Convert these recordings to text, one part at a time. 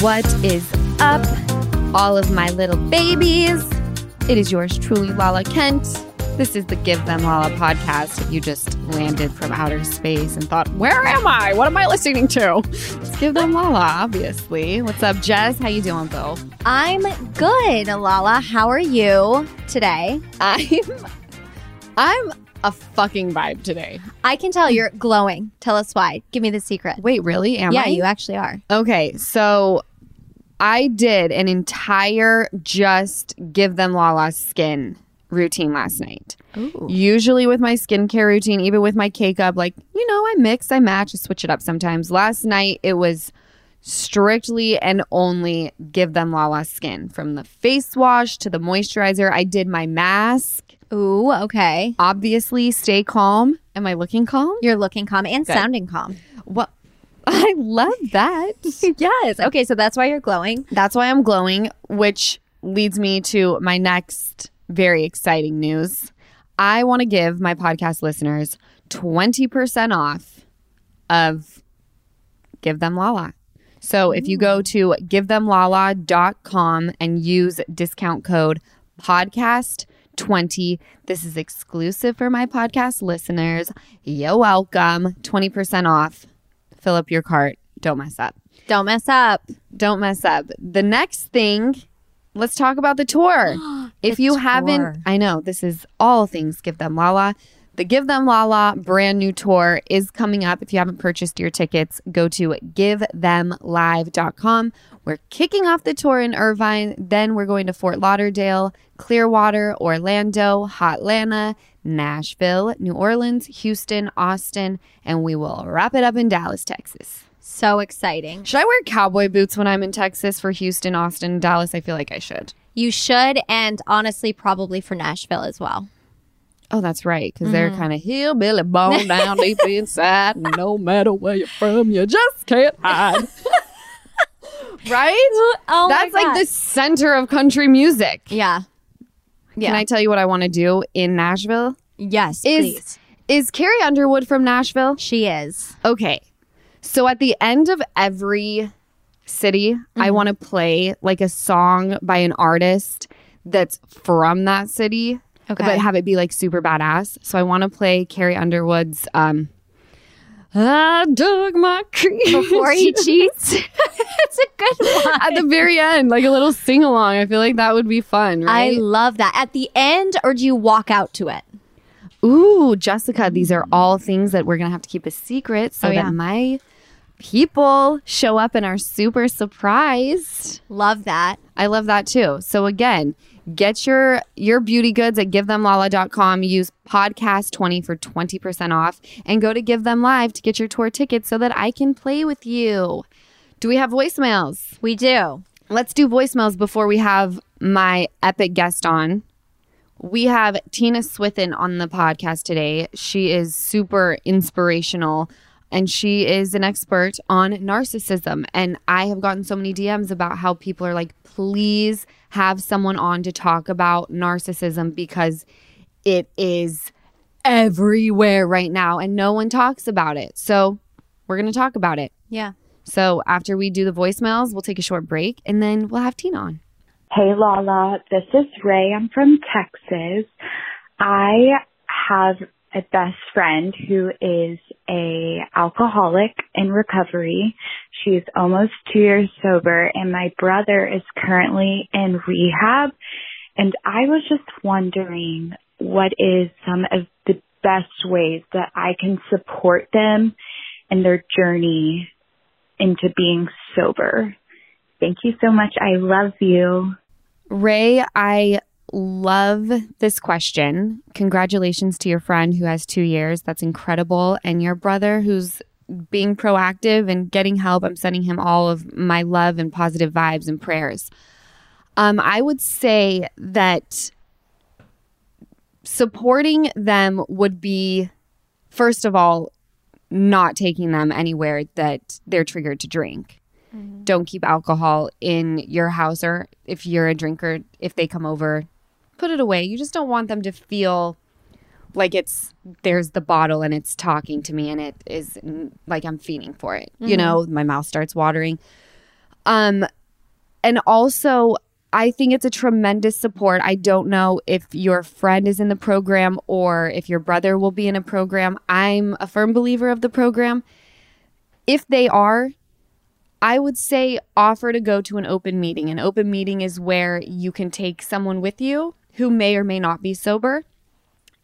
What is up, all of my little babies? It is yours truly, Lala Kent. This is the Give Them Lala podcast. If you just landed from outer space and thought, "Where am I? What am I listening to?" Let's Give Them Lala, obviously. What's up, Jess? How you doing, Bill? I'm good, Lala. How are you today? I'm I'm a fucking vibe today. I can tell you're glowing. Tell us why. Give me the secret. Wait, really? Am yeah, I? you actually are. Okay, so I did an entire just give them Lala skin routine last night. Ooh. Usually with my skincare routine, even with my cake up, like, you know, I mix, I match, I switch it up sometimes. Last night it was strictly and only give them Lala skin from the face wash to the moisturizer. I did my mask. Ooh, okay. Obviously, stay calm. Am I looking calm? You're looking calm and Good. sounding calm. Well, I love that. yes. Okay, so that's why you're glowing. That's why I'm glowing, which leads me to my next very exciting news. I want to give my podcast listeners 20% off of Give Them Lala. So if you go to givethemlala.com and use discount code podcast20, this is exclusive for my podcast listeners. You're welcome. 20% off. Fill up your cart. Don't mess up Don't mess up. don't mess up. The next thing, let's talk about the tour. if The you tour. haven't, I know this is all things Give Them Lala. The Give Them Lala brand new tour is coming up. If you haven't purchased your tickets, go to givethemlive.com. We're kicking off the tour in Irvine. Then we're going to Fort Lauderdale, Clearwater, Orlando, Hotlanta, Nashville, New Orleans, Houston, Austin, and we will wrap it up in Dallas, Texas. So exciting. Should I wear cowboy boots when I'm in Texas for Houston, Austin, Dallas? I feel like I should. You should, and honestly, probably for Nashville as well. Oh, that's right, because they're mm-hmm. kind of hillbilly bone down deep inside. and No matter where you're from, you just can't hide. right? Oh, that's like the center of country music. Yeah. Yeah. Can I tell you what I want to do in Nashville? yes, Is please. is Carrie Underwood from Nashville? She is. Okay. So at the end of every city, I mm-hmm. want to play like a song by an artist that's from that city, Okay. but have it be like super badass. So I want to play Carrie Underwood's um I dug my crease Before he cheats. it's a good one. at the very end, like a little sing along. I feel like that would be fun, I love that. At the end, or do you walk out to it? Ooh, Jessica, these are all things that we're gonna have to keep a secret so Oh, yeah. that my people show up and are super surprised. Love that. I love that too. So again, get your your beauty goods at givethemlala.com. Use podcast 20 for 20% off and go to Give Them Live to get your tour tickets so that I can play with you. Do we have voicemails? We do. Let's do voicemails before we have my epic guest on. We have Tina Swithin on the podcast today. She is super inspirational and she is an expert on narcissism. And I have gotten so many DMs about how people are like, please have someone on to talk about narcissism because it is everywhere right now and no one talks about it. So we're going to talk about it. Yeah. So after we do the voicemails, we'll take a short break and then we'll have Tina on. Hey Lala, this is Ray. I'm from Texas. I have a best friend who is a alcoholic in recovery. She's almost two years sober and my brother is currently in rehab. And I was just wondering what is some of the best ways that I can support them in their journey into being sober. Thank you so much. I love you. Ray, I love this question. Congratulations to your friend who has two years. That's incredible. And your brother who's being proactive and getting help. I'm sending him all of my love and positive vibes and prayers. Um, I would say that supporting them would be, first of all, not taking them anywhere that they're triggered to drink. Don't keep alcohol in your house, or if you're a drinker, if they come over, put it away. You just don't want them to feel like it's there's the bottle and it's talking to me and it is mm, like I'm feeding for it. You know, my mouth starts watering. Um, and also, I think it's a tremendous support. I don't know if your friend is in the program or if your brother will be in a program. I'm a firm believer of the program. If they are, I would say offer to go to an open meeting. An open meeting is where you can take someone with you who may or may not be sober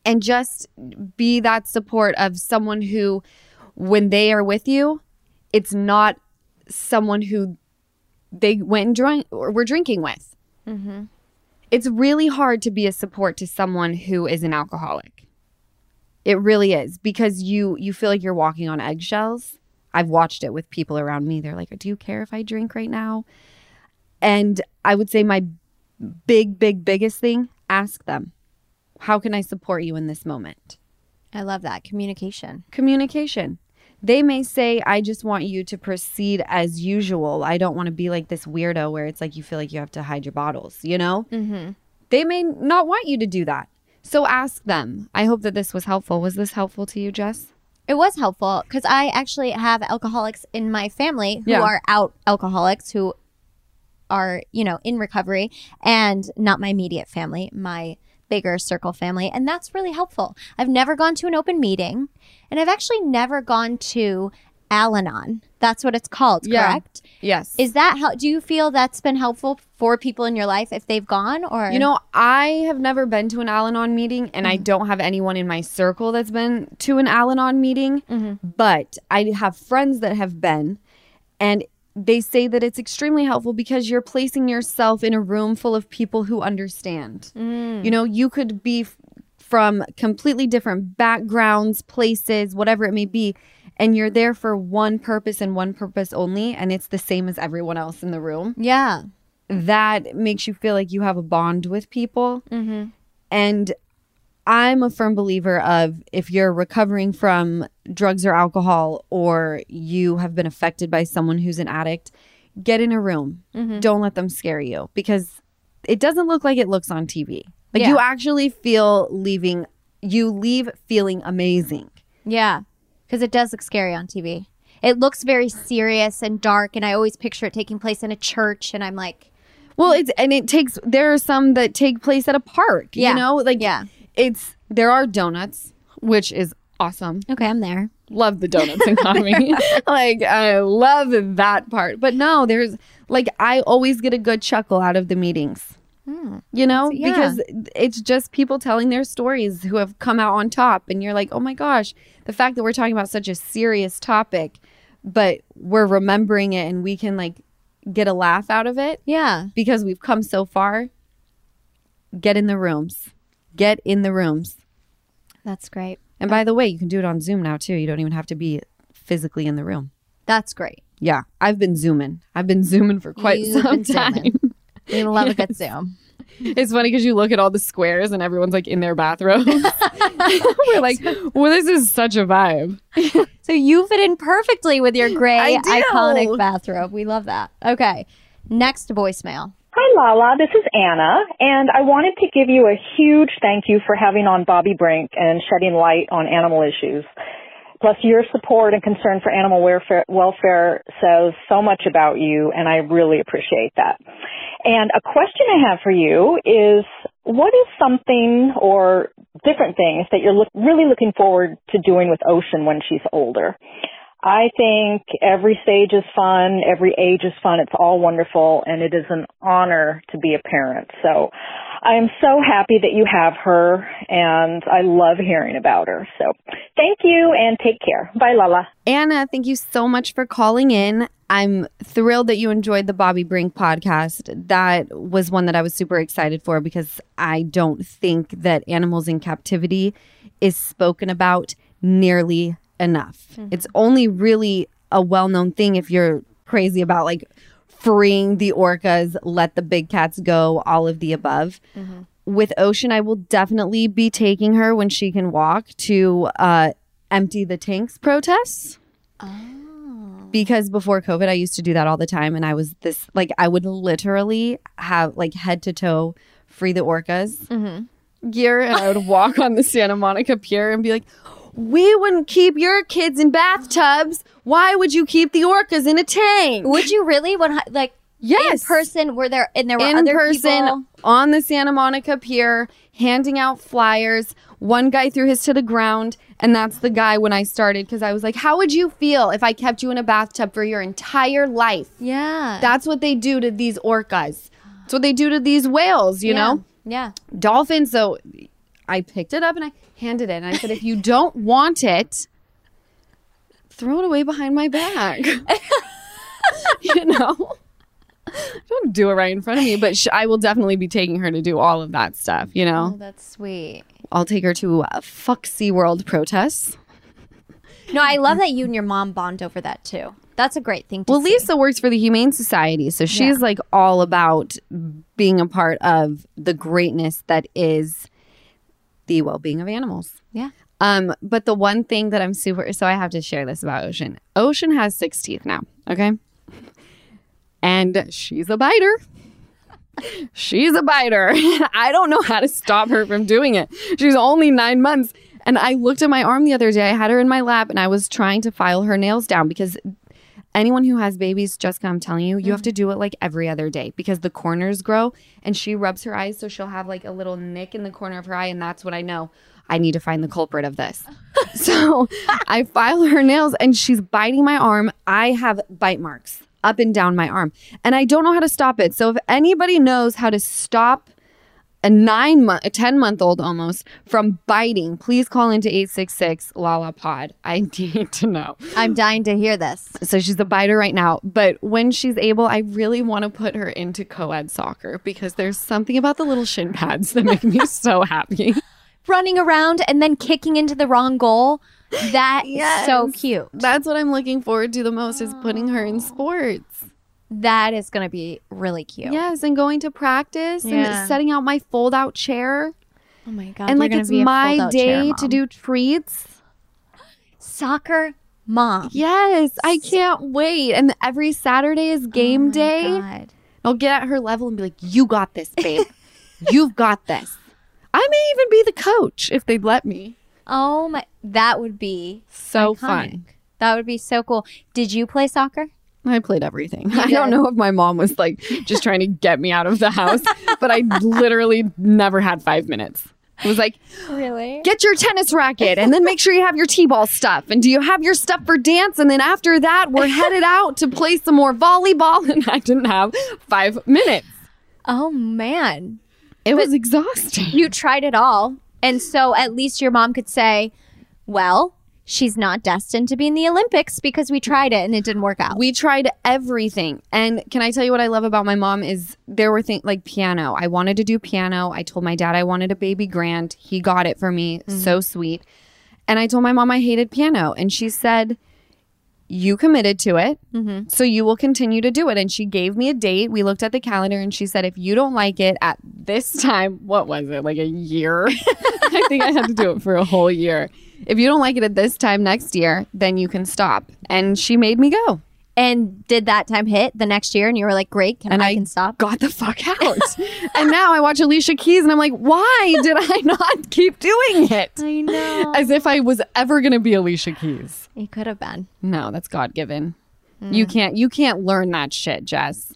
and just be that support of someone who, when they are with you, it's not someone who they went and drank or were drinking with. Mm-hmm. It's really hard to be a support to someone who is an alcoholic. It really is because you you feel like you're walking on eggshells. I've watched it with people around me. They're like, "Do you care if I drink right now?" And I would say my big big biggest thing, ask them. How can I support you in this moment? I love that communication. Communication. They may say, I just want you to proceed as usual. I don't want to be like this weirdo where it's like you feel like you have to hide your bottles, you know? Mm-hmm. They may not want you to do that. So ask them. I hope that this was helpful. Was this helpful to you, Jess? It was helpful because I actually have alcoholics in my family who Yeah. are out alcoholics who are, you know, in recovery and not my immediate family, my bigger circle family. And that's really helpful. I've never gone to an open meeting and I've actually never gone to Al Anon. That's what it's called, Yeah. correct? Yes. Is that how do you feel that's been helpful for people in your life if they've gone or You know, I have never been to an Al Anon meeting, and I mm-hmm. don't have anyone in my circle that's been to an Al Anon meeting, mm-hmm. but I have friends that have been, and they say that it's extremely helpful because you're placing yourself in a room full of people who understand. Mm. You know, you could be f- from completely different backgrounds, places, whatever it may be. And you're there for one purpose and one purpose only, and it's the same as everyone else in the room Yeah. that makes you feel like you have a bond with people. Mm-hmm. And I'm a firm believer of if you're recovering from drugs or alcohol or you have been affected by someone who's an addict, get in a room. Mm-hmm. Don't let them scare you because it doesn't look like it looks on TV. Like Yeah. you actually feel leaving, you leave feeling amazing. Yeah, because it does look scary on TV. It looks very serious and dark, and I always picture it taking place in a church, and I'm like, Well, it's and it takes there are some that take place at a park, Yeah. you know? Like Yeah. It's there are donuts, which is awesome. okay, I'm there. Love the donuts and coffee. like I love that part. But no, there's like I always get a good chuckle out of the meetings. Hmm. You know, yeah. because it's just people telling their stories who have come out on top and you're like, "Oh my gosh, the fact that we're talking about such a serious topic, but we're remembering it and we can like get a laugh out of it." Yeah. because we've come so far, get in the rooms. Get in the rooms. That's great. And by the way, you can do it on Zoom now too. You don't even have to be physically in the room. That's great. Yeah, I've been zooming. I've been zooming for quite You've some time. We love a good Zoom. It's funny because you look at all the squares and everyone's like in their bathrobes. We're like, well, this is such a vibe. So you fit in perfectly with your gray iconic bathrobe. We love that. Okay. Next voicemail. Hi, Lala. This is Anna, and I wanted to give you a huge thank you for having on Bobbi Brink and shedding light on animal issues. Plus, your support and concern for animal welfare, welfare says so much about you, and I really appreciate that. And a question I have for you is, what is something or different things that you're look, really looking forward to doing with Ocean when she's older? I think every stage is fun, every age is fun, it's all wonderful, and it is an honor to be a parent. So I am so happy that you have her, and I love hearing about her. So thank you, and take care. Bye, Lala. Anna, thank you so much for calling in. I'm thrilled that you enjoyed the Bobbi Brink podcast. That was one that I was super excited for because I don't think that animals in captivity is spoken about nearly enough. Mm-hmm. It's only really a well known thing if you're crazy about like freeing the orcas, let the big cats go, all of the above. Mm-hmm. With Ocean, I will definitely be taking her when she can walk to uh, empty the tanks protests Oh. because before COVID, I used to do that all the time. And I was this, like, I would literally have like head to toe free the orcas mm-hmm. gear. And I would walk on the Santa Monica Pier and be like, we wouldn't keep your kids in bathtubs. Why would you keep the orcas in a tank? Would you really? When like Yes. in person? Were there and there were in other person people? on the Santa Monica Pier, handing out flyers. One guy threw his to the ground, and that's the guy when I started because I was like, "How would you feel if I kept you in a bathtub for your entire life?" Yeah. That's what they do to these orcas. That's what they do to these whales. You Yeah. know, Yeah. dolphins. So I picked it up and I handed it, and I said, "If you don't want it." Throw it away behind my back. you know? Don't do it right in front of me, but sh- I will definitely be taking her to do all of that stuff. You know, Oh, that's sweet. I'll take her to uh, fuck SeaWorld protests. No, I love that you and your mom bond over that too. That's a great thing to Well, see. Lisa works for the Humane Society, so she's Yeah. like all about being a part of the greatness that is the well-being of animals. Yeah. Um, but the one thing that I'm super so I have to share this about Ocean. Ocean has six teeth now, okay? And she's a biter. She's a biter. I don't know how to stop her from doing it. She's only nine months. And I looked at my arm the other day. I had her in my lap and I was trying to file her nails down because anyone who has babies, Jessica, I'm telling you, you have mm-hmm. to do it like every other day because the corners grow and she rubs her eyes. So she'll have like a little nick in the corner of her eye. And that's what I know. I need to find the culprit of this. so I file her nails and she's biting my arm. I have bite marks up and down my arm and I don't know how to stop it. So if anybody knows how to stop a nine month, a 10 month old almost from biting, please call into 866 Lala Pod. I need to know. I'm dying to hear this. So she's a biter right now. But when she's able, I really want to put her into co ed soccer because there's something about the little shin pads that make me so happy. Running around and then kicking into the wrong goal. That is so cute. That's what I'm looking forward to the most is putting her in sports. That is going to be really cute. Yes, and going to practice Yeah. and setting out my fold out chair. Oh my god. and like it's my fold-out chair day to do treats. soccer mom. Yes, I can't wait. And every Saturday is oh game Oh my day. God. I'll get at her level and be like, "You got this, babe. You've got this." I may even be the coach if they'd let me. Oh my that would be So iconic. fun. That would be so cool. Did you play soccer? I played everything. I don't know if my mom was like just trying to get me out of the house, but I literally never had five minutes. It was like, Really? get your tennis racket and then make sure you have your t-ball stuff. And do you have your stuff for dance? And then after that, we're headed out to play some more volleyball. And I didn't have five minutes. Oh man. It was exhausting. You tried it all. And so at least your mom could say, well, she's not destined to be in the Olympics because we tried it and it didn't work out. We tried everything. And can I tell you what I love about my mom is there were things like piano. I wanted to do piano. I told my dad I wanted a baby grand. He got it for me. Mm-hmm. So sweet. And I told my mom I hated piano. And she said, You committed to it. Mm-hmm. So you will continue to do it. And she gave me a date. We looked at the calendar and she said, If you don't like it at this time, what was it? Like a year? I think I had to do it for a whole year. If you don't like it at this time next year, then you can stop. And she made me go. and did that time hit the next year and you were like, great, can And I, I can stop? got the fuck out. and now I watch Alicia Keys and I'm like, why did I not keep doing it? I know. As if I was ever going to be Alicia Keys. You could have been. No, that's God given. Mm. You can't you can't learn that shit, Jess.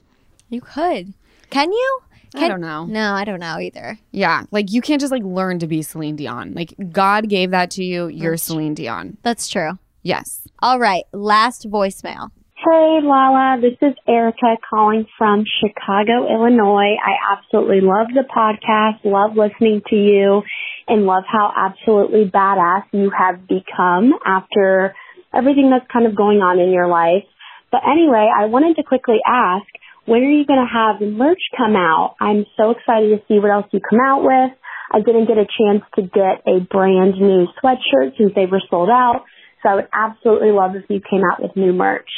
You could. Can you? I don't know. No, I don't know either. Yeah, like you can't just like learn to be Celine Dion. Like God gave that to you. You're Celine Dion. That's true. Yes. All right. Last voicemail. Hey, Lala. This is Erica calling from Chicago, Illinois. I absolutely love the podcast, love listening to you, and love how absolutely badass you have become after everything that's kind of going on in your life. But anyway, I wanted to quickly ask, when are you going to have the merch come out? I'm so excited to see what else you come out with. I didn't get a chance to get a brand new sweatshirt since they were sold out. So I would absolutely love if you came out with new merch.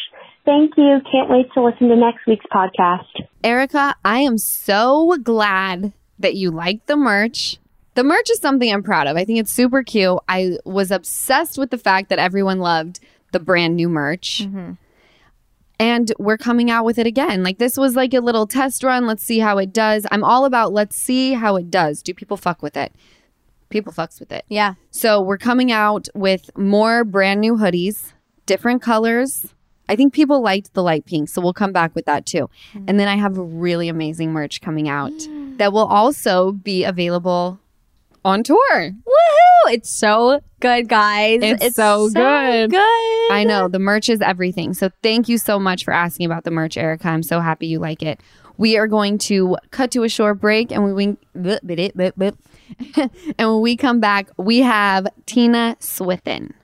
Thank you. Can't wait to listen to next week's podcast. Erica, I am so glad that you like the merch. The merch is something I'm proud of. I think it's super cute. I was obsessed with the fact that everyone loved the brand new merch. Mm-hmm. And we're coming out with it again. Like this was like a little test run. Let's see how it does. I'm all about let's see how it does. Do people fuck with it? people fucks with it. Yeah. So we're coming out with more brand new hoodies, different colors. I think people liked the light pink, so we'll come back with that too. And then I have a really amazing merch coming out that will also be available on tour. Woohoo! It's so good, guys. It's so good. Good. I know the merch is everything. So thank you so much for asking about the merch, Erica. I'm so happy you like it. We are going to cut to a short break and we blip, blip, blip, blip. and when we come back, we have Tina Swithin.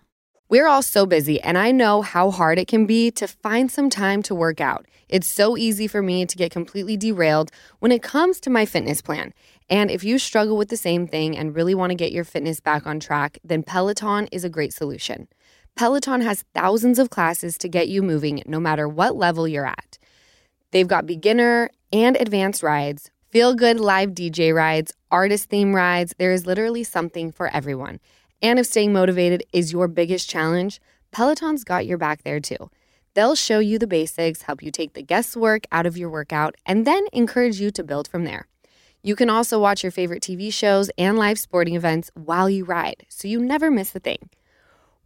We're all so busy, and I know how hard it can be to find some time to work out. It's so easy for me to get completely derailed when it comes to my fitness plan. And if you struggle with the same thing and really want to get your fitness back on track, then Peloton is a great solution. Peloton has thousands of classes to get you moving no matter what level you're at. They've got beginner and advanced rides, feel good live DJ rides, artist theme rides. There is literally something for everyone. And if staying motivated is your biggest challenge, Peloton's got your back there too. They'll show you the basics, help you take the guesswork out of your workout, and then encourage you to build from there. You can also watch your favorite TV shows and live sporting events while you ride, so you never miss a thing.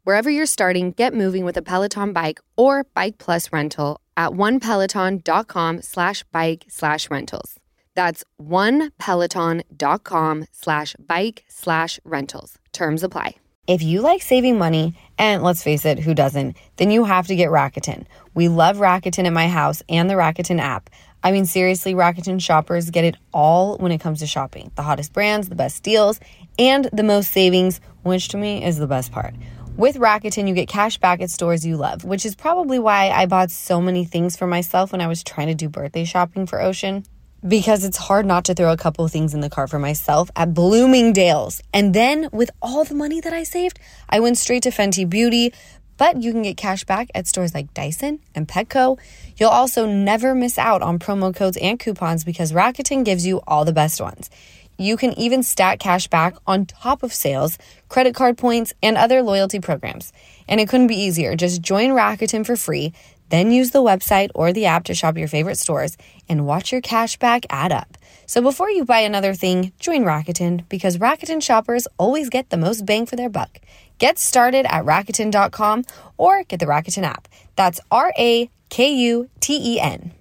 Wherever you're starting, get moving with a Peloton bike or Bike Plus rental at onepeloton.com slash bike slash rentals. That's onepeloton.com slash bike slash rentals. Terms apply. If you like saving money, and let's face it, who doesn't, then you have to get Rakuten. We love Rakuten at my house and the Rakuten app. I mean, seriously, Rakuten shoppers get it all when it comes to shopping the hottest brands, the best deals, and the most savings, which to me is the best part. With Rakuten, you get cash back at stores you love, which is probably why I bought so many things for myself when I was trying to do birthday shopping for Ocean. Because it's hard not to throw a couple things in the cart for myself at Bloomingdale's. And then with all the money that I saved, I went straight to Fenty Beauty. But you can get cash back at stores like Dyson and Petco. You'll also never miss out on promo codes and coupons because Rakuten gives you all the best ones. You can even stack cash back on top of sales, credit card points, and other loyalty programs. And it couldn't be easier. Just join Rakuten for free, then use the website or the app to shop your favorite stores and watch your cash back add up. So before you buy another thing, join Rakuten because Rakuten shoppers always get the most bang for their buck. Get started at Rakuten.com or get the Rakuten app. That's R A K U T E N.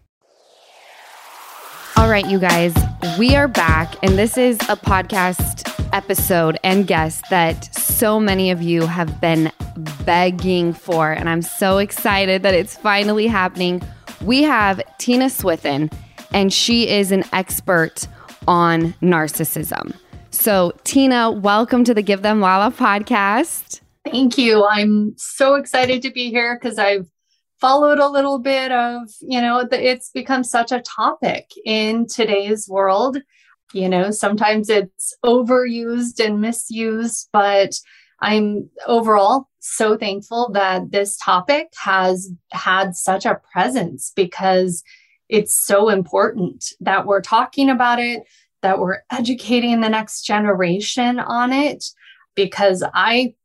All right, you guys, we are back, and this is a podcast episode and guest that so many of you have been begging for, and I'm so excited that it's finally happening. We have Tina Swithin, and she is an expert on narcissism. So, Tina, welcome to the Give Them Lala podcast. Thank you. I'm so excited to be here because I've followed a little bit of, you know, the, it's become such a topic in today's world. You know, sometimes it's overused and misused, but I'm overall so thankful that this topic has had such a presence because it's so important that we're talking about it, that we're educating the next generation on it, because I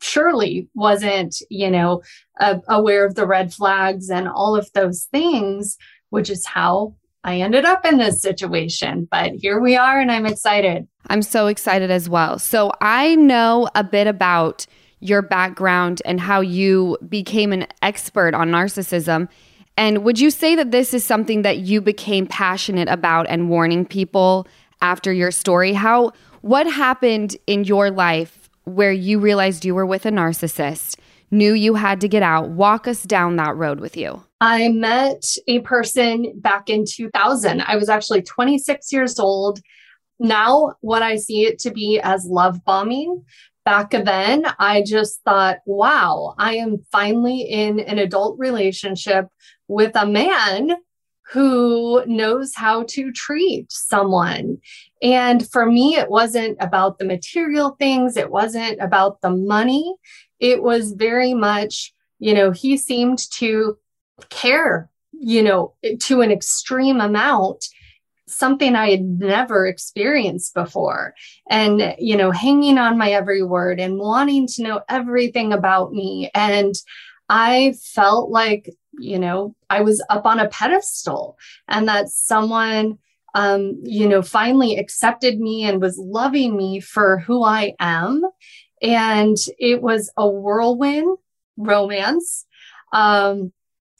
surely wasn't, you know, uh, aware of the red flags and all of those things, which is how I ended up in this situation. But here we are, and I'm excited. I'm so excited as well. So, I know a bit about your background and how you became an expert on narcissism. And would you say that this is something that you became passionate about and warning people after your story? How what happened in your life where you realized you were with a narcissist, knew you had to get out? Walk us down that road with you. I met a person back in 2000. I was actually 26 years old. Now, what I see it to be as love bombing. Back then, I just thought, wow, I am finally in an adult relationship with a man who knows how to treat someone. And for me, it wasn't about the material things, it wasn't about the money. It was very much, you know, he seemed to care, you know, to an extreme amount something I had never experienced before. And, you know, hanging on my every word and wanting to know everything about me. And I felt like, you know, I was up on a pedestal and that someone um, you know, finally accepted me and was loving me for who I am. And it was a whirlwind romance. Um,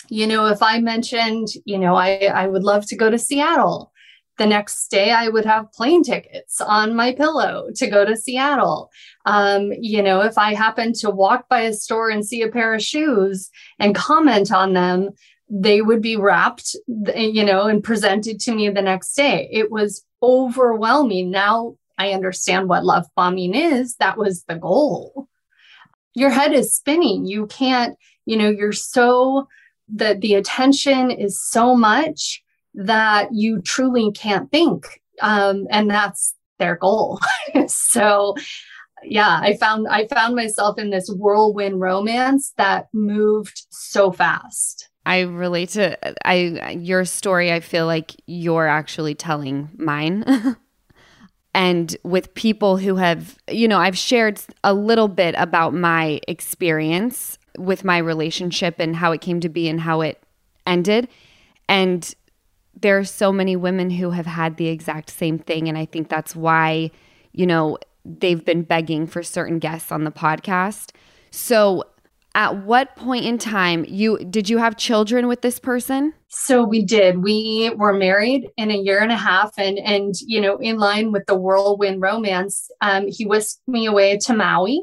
you know, if I mentioned, you know, I, I would love to go to Seattle, the next day I would have plane tickets on my pillow to go to Seattle. Um, you know, if I happened to walk by a store and see a pair of shoes and comment on them, they would be wrapped, you know, and presented to me the next day. It was overwhelming. Now I understand what love bombing is. That was the goal. Your head is spinning. You can't, you know, you're so that the attention is so much that you truly can't think. Um, and that's their goal. so yeah, I found I found myself in this whirlwind romance that moved so fast. I relate to I your story I feel like you're actually telling mine. and with people who have, you know, I've shared a little bit about my experience with my relationship and how it came to be and how it ended. And there are so many women who have had the exact same thing and I think that's why, you know, they've been begging for certain guests on the podcast. So at what point in time you did you have children with this person? So we did. We were married in a year and a half and and you know in line with the whirlwind romance um, he whisked me away to maui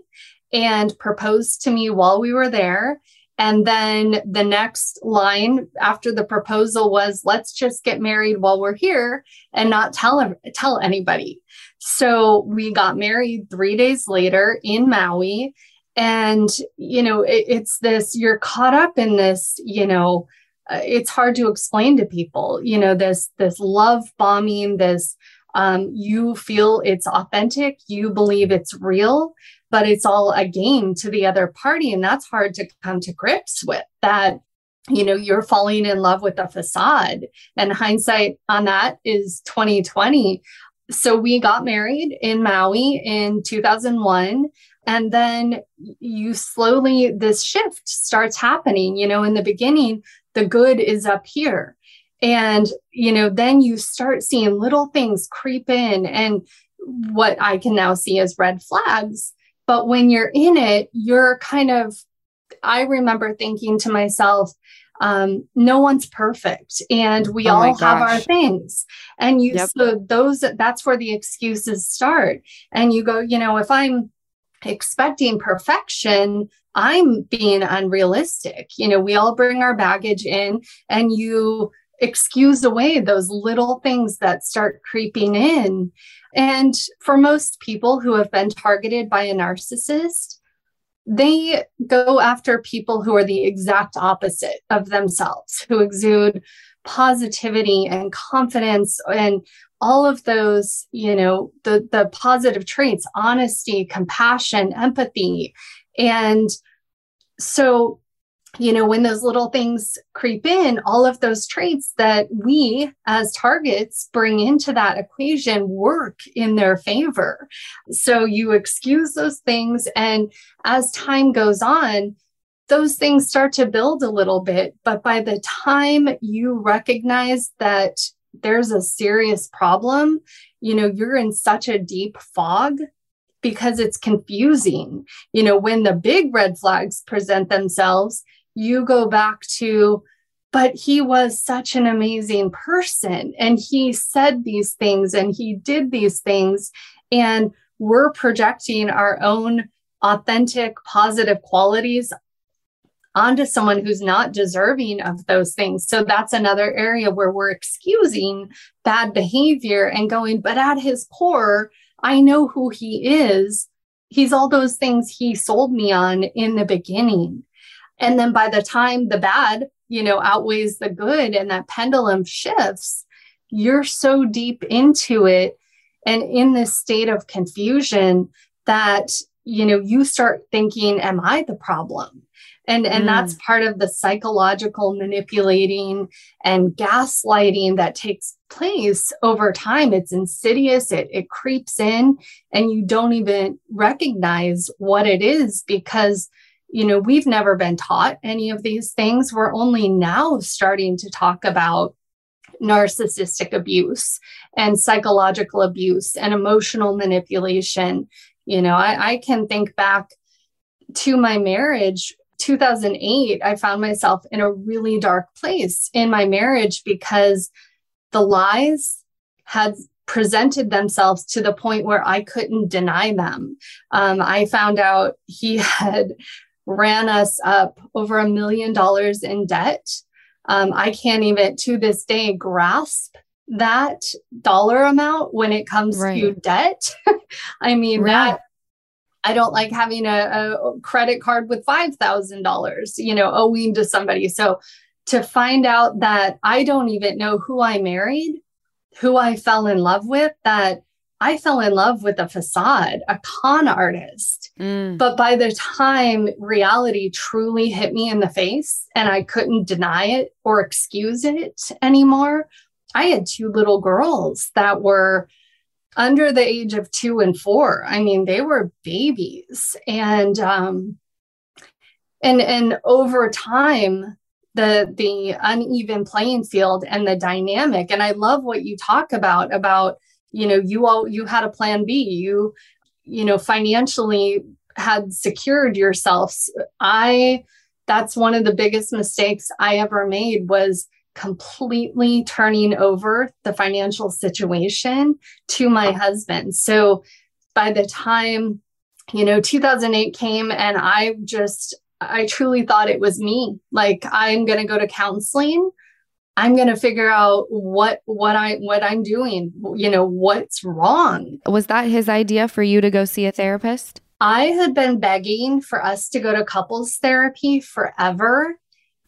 and proposed to me while we were there and then the next line after the proposal was let's just get married while we're here and not tell tell anybody. So we got married 3 days later in Maui. And you know it, it's this you're caught up in this you know uh, it's hard to explain to people you know this this love bombing this um, you feel it's authentic you believe it's real but it's all a game to the other party and that's hard to come to grips with that you know you're falling in love with a facade and hindsight on that is 2020 so we got married in maui in 2001 and then you slowly this shift starts happening you know in the beginning the good is up here. And you know then you start seeing little things creep in and what i can now see as red flags but when you're in it you're kind of i remember thinking to myself um, no one's perfect and we oh all have our things and you yep. so those that's where the excuses start and you go you know if i'm expecting perfection, I'm being unrealistic. You know, we all bring our baggage in and you excuse away those little things that start creeping in. And for most people who have been targeted by a narcissist, they go after people who are the exact opposite of themselves, who exude positivity and confidence and all of those you know the the positive traits honesty compassion empathy and so you know when those little things creep in all of those traits that we as targets bring into that equation work in their favor so you excuse those things and as time goes on those things start to build a little bit but by the time you recognize that there's a serious problem, you know, you're in such a deep fog because it's confusing. You know, when the big red flags present themselves, you go back to, but he was such an amazing person and he said these things and he did these things. And we're projecting our own authentic, positive qualities onto someone who's not deserving of those things. So that's another area where we're excusing bad behavior and going, but at his core, I know who he is. He's all those things he sold me on in the beginning. And then by the time the bad, you know, outweighs the good and that pendulum shifts, you're so deep into it and in this state of confusion that, you know, you start thinking, am I the problem? and and mm. that's part of the psychological manipulating and gaslighting that takes place over time it's insidious it it creeps in and you don't even recognize what it is because you know we've never been taught any of these things we're only now starting to talk about narcissistic abuse and psychological abuse and emotional manipulation. You know, I, I can think back to my marriage 2008 i found myself in a really dark place in my marriage because the lies had presented themselves to the point where i couldn't deny them um, i found out he had ran us up over a million dollars in debt um, i can't even to this day grasp that dollar amount when it comes right. to debt i mean right. that I don't like having a, a credit card with $5,000, you know, owing to somebody. So to find out that I don't even know who I married, who I fell in love with, that I fell in love with a facade, a con artist. Mm. But by the time reality truly hit me in the face and I couldn't deny it or excuse it anymore, I had two little girls that were under the age of two and four. I mean, they were babies. And um and and over time, the the uneven playing field and the dynamic. And I love what you talk about about, you know, you all you had a plan B. You, you know, financially had secured yourselves. I that's one of the biggest mistakes I ever made was completely turning over the financial situation to my husband. So by the time, you know, 2008 came and I just, I truly thought it was me. Like, I'm going to go to counseling. I'm going to figure out what what I what I'm doing, you know, what's wrong. Was that his idea for you to go see a therapist? I had been begging for us to go to couples therapy forever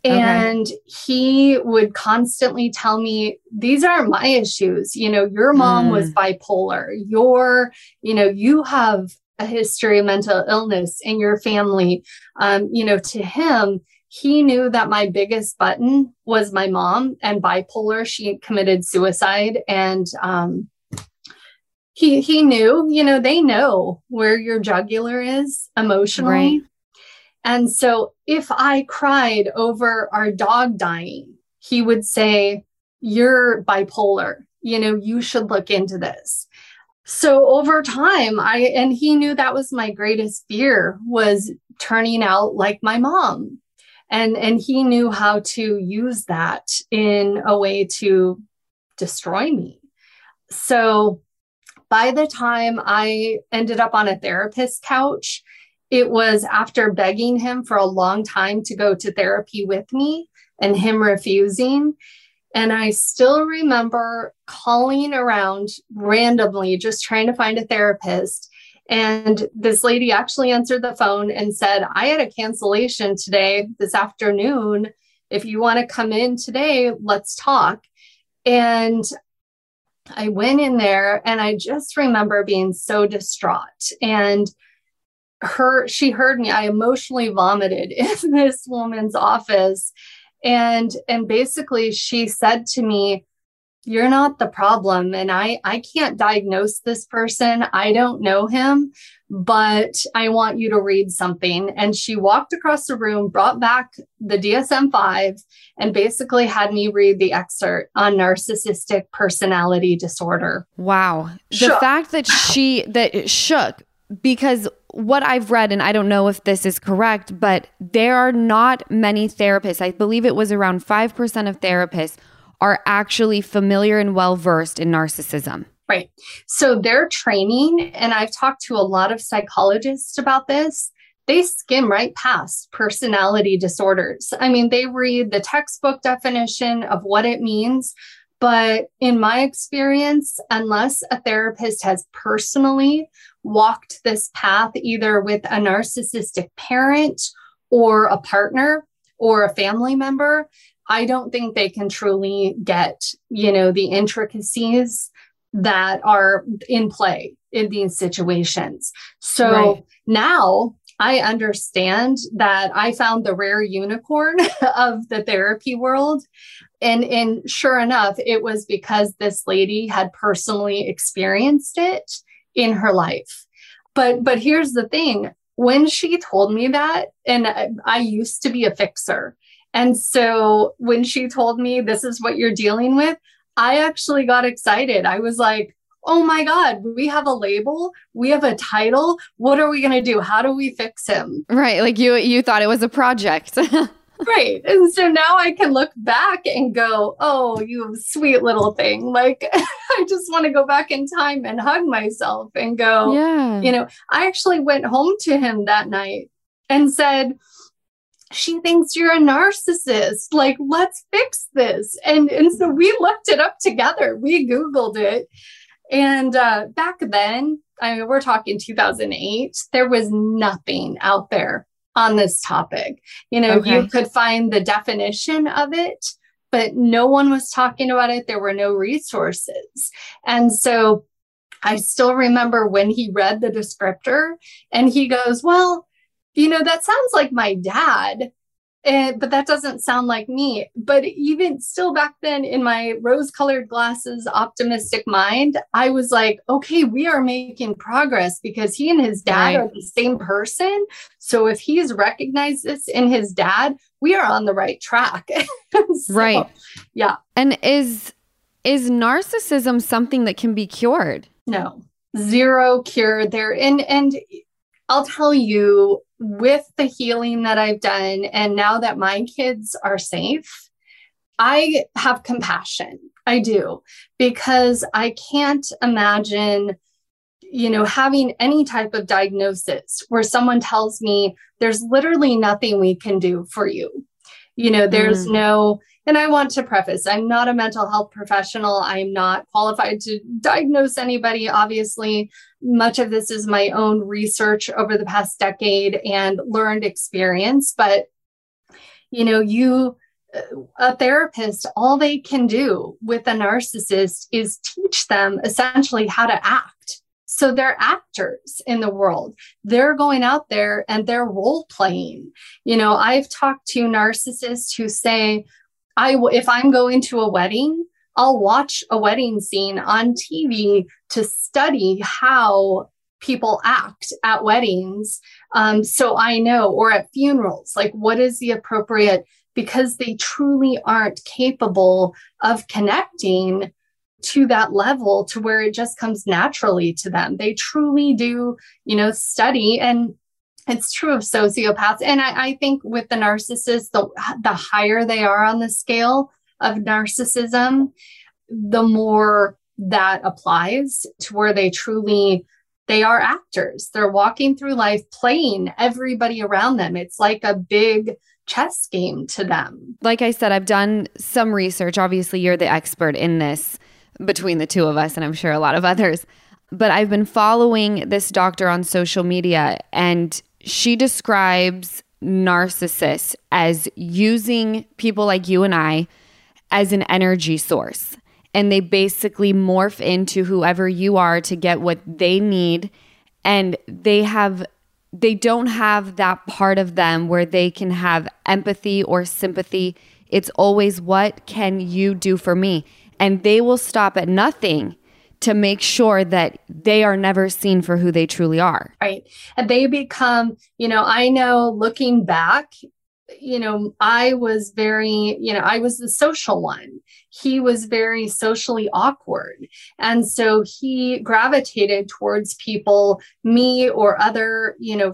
and okay. he would constantly tell me, these aren't my issues. You know, your mom mm. was bipolar. Your, you know, you have a history of mental illness in your family. Um, you know, to him, he knew that my biggest button was my mom and bipolar. She committed suicide and, um, he he knew, you know, they know where your jugular is emotionally. Right. And so if I cried over our dog dying, he would say, You're bipolar. You know, you should look into this. So over time, I, and he knew that was my greatest fear was turning out like my mom. And, and he knew how to use that in a way to destroy me. So by the time I ended up on a therapist couch, it was after begging him for a long time to go to therapy with me and him refusing. And I still remember calling around randomly, just trying to find a therapist. And this lady actually answered the phone and said, I had a cancellation today, this afternoon. If you want to come in today, let's talk. And I went in there and I just remember being so distraught. And her she heard me i emotionally vomited in this woman's office and and basically she said to me you're not the problem. And i i can't diagnose this person. I don't know him but i want you to read something. And she walked across the room brought back the dsm-5 and basically had me read the excerpt on narcissistic personality disorder. Wow. Shook. the fact that she that shook because what I've read, and I don't know if this is correct, but there are not many therapists. I believe it was around 5% of therapists are actually familiar and well versed in narcissism. Right. So their training, and I've talked to a lot of psychologists about this, they skim right past personality disorders. I mean, they read the textbook definition of what it means, but in my experience, unless a therapist has personally walked this path either with a narcissistic parent or a partner or a family member, I don't think they can truly get, you know, the intricacies that are in play in these situations. So right. now I understand that I found the rare unicorn of the therapy world. And, and sure enough, it was because this lady had personally experienced it in her life. But but here's the thing, when she told me that and I, I used to be a fixer. And so when she told me this is what you're dealing with, I actually got excited. I was like, oh my God, we have a label, we have a title. What are we going to do? How do we fix him? Right. Like you, you thought it was a project. right. And so now I can look back and go, oh, you sweet little thing. Like, I just want to go back in time and hug myself and go, yeah. You know, I actually went home to him that night and said, she thinks you're a narcissist. Like, let's fix this. And and so we looked it up together. We Googled it. And uh, back then, I mean, we're talking 2008, there was nothing out there on this topic. You know, okay. you could find the definition of it, but no one was talking about it. There were no resources. And so I still remember when he read the descriptor and he goes, Well, you know, that sounds like my dad. And, but that doesn't sound like me. But even still back then, in my rose colored glasses, optimistic mind, I was like, okay, we are making progress because he and his dad right. are the same person. So if he's recognized this in his dad, we are on the right track. so, right. Yeah. And is is narcissism something that can be cured? No. Zero cure there. And and I'll tell you, with the healing that I've done, and now that my kids are safe, I have compassion. I do, because I can't imagine, you know, having any type of diagnosis where someone tells me there's literally nothing we can do for you. You know, there's mm. no, and I want to preface I'm not a mental health professional. I'm not qualified to diagnose anybody. Obviously, much of this is my own research over the past decade and learned experience. But, you know, you, a therapist, all they can do with a narcissist is teach them essentially how to act. So they're actors in the world. They're going out there and they're role playing. You know, I've talked to narcissists who say, I if I'm going to a wedding, I'll watch a wedding scene on TV to study how people act at weddings. Um, so I know, or at funerals, like what is the appropriate, because they truly aren't capable of connecting to that level to where it just comes naturally to them. They truly do, you know, study and it's true of sociopaths. And I, I think with the narcissists, the, the higher they are on the scale of narcissism, the more that applies to where they truly they are actors. They're walking through life playing everybody around them. It's like a big chess game to them. Like i said i've done some research. Obviously you're the expert in this between the two of us and i'm sure a lot of others but i've been following this doctor on social media and she describes narcissists as using people like you and I as an energy source. And they basically morph into whoever you are to get what they need. And they have, they don't have that part of them where they can have empathy or sympathy. It's always, what can you do for me? And they will stop at nothing to make sure that they are never seen for who they truly are. Right. And they become, you know, I know looking back, you know, I was very, you know, I was the social one. He was very socially awkward. And so he gravitated towards people, me or other, you know,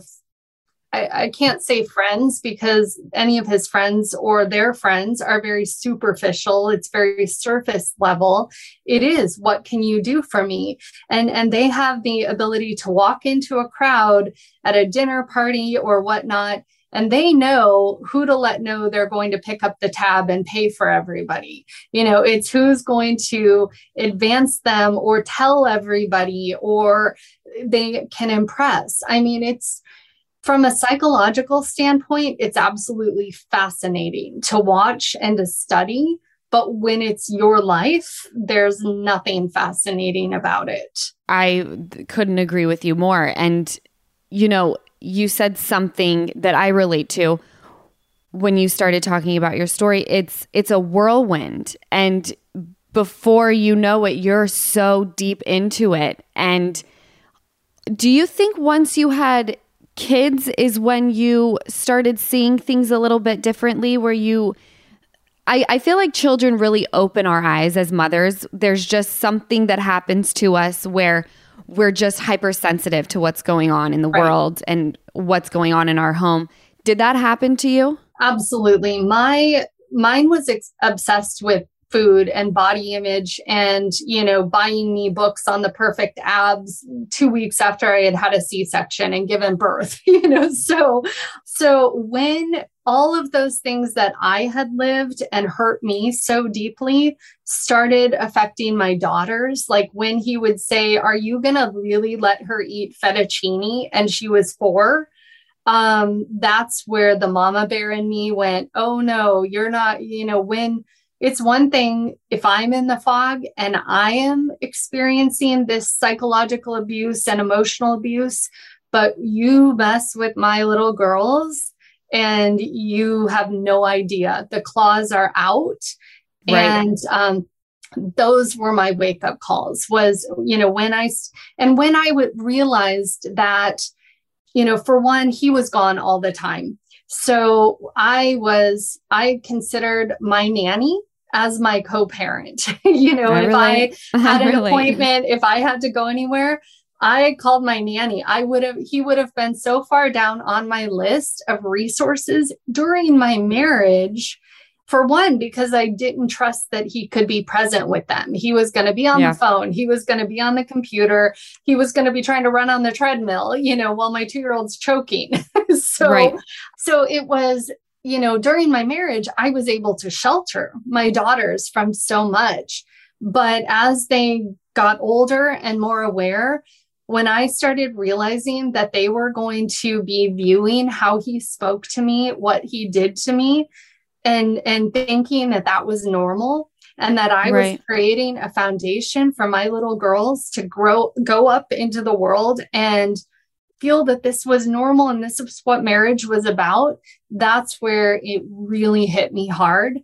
I, I, can't say friends because any of his friends or their friends are very superficial. It's very surface level. It is what can you do for me? And and they have the ability to walk into a crowd at a dinner party or whatnot. And they know who to let know they're going to pick up the tab and pay for everybody. You know, it's who's going to advance them or tell everybody or they can impress. I mean, it's from a psychological standpoint, it's absolutely fascinating to watch and to study. But when it's your life, there's nothing fascinating about it. I couldn't agree with you more. And, you know, you said something that I relate to when you started talking about your story. It's it's a whirlwind. And before you know it, you're so deep into it. And do you think once you had kids is when you started seeing things a little bit differently where you I, I feel like children really open our eyes as mothers. There's just something that happens to us where we're just hypersensitive to what's going on in the Right. world and what's going on in our home. Did that happen to you? Absolutely. My mine was ex- obsessed with food and body image and you know buying me books on the perfect abs 2 weeks after I had had a C-section and given birth you know so so when all of those things that I had lived and hurt me so deeply started affecting my daughters like when he would say are you going to really let her eat fettuccine? and she was 4 um that's where the mama bear in me went oh no you're not you know when it's one thing if i'm in the fog and i am experiencing this psychological abuse and emotional abuse but you mess with my little girls and you have no idea the claws are out Right. and um those were my wake up calls was you know when I, and when i would realized that you know, for one, he was gone all the time. So I was, I considered my nanny as my co parent. you know, I if relate. I had an Relate. appointment, if I had to go anywhere, I called my nanny. I would have, he would have been so far down on my list of resources during my marriage. For one, because I didn't trust that he could be present with them. He was going to be on Yeah. the phone. He was going to be on the computer he was going to be trying to run on the treadmill, you know, while my two year old's choking. so, Right. so it was, you know, during my marriage, I was able to shelter my daughters from so much. But as they got older and more aware, when I started realizing that they were going to be viewing how he spoke to me, what he did to me, and and thinking that that was normal and that I Right. was creating a foundation for my little girls to grow go up into the world and feel that this was normal and this is what marriage was about that's where it really hit me hard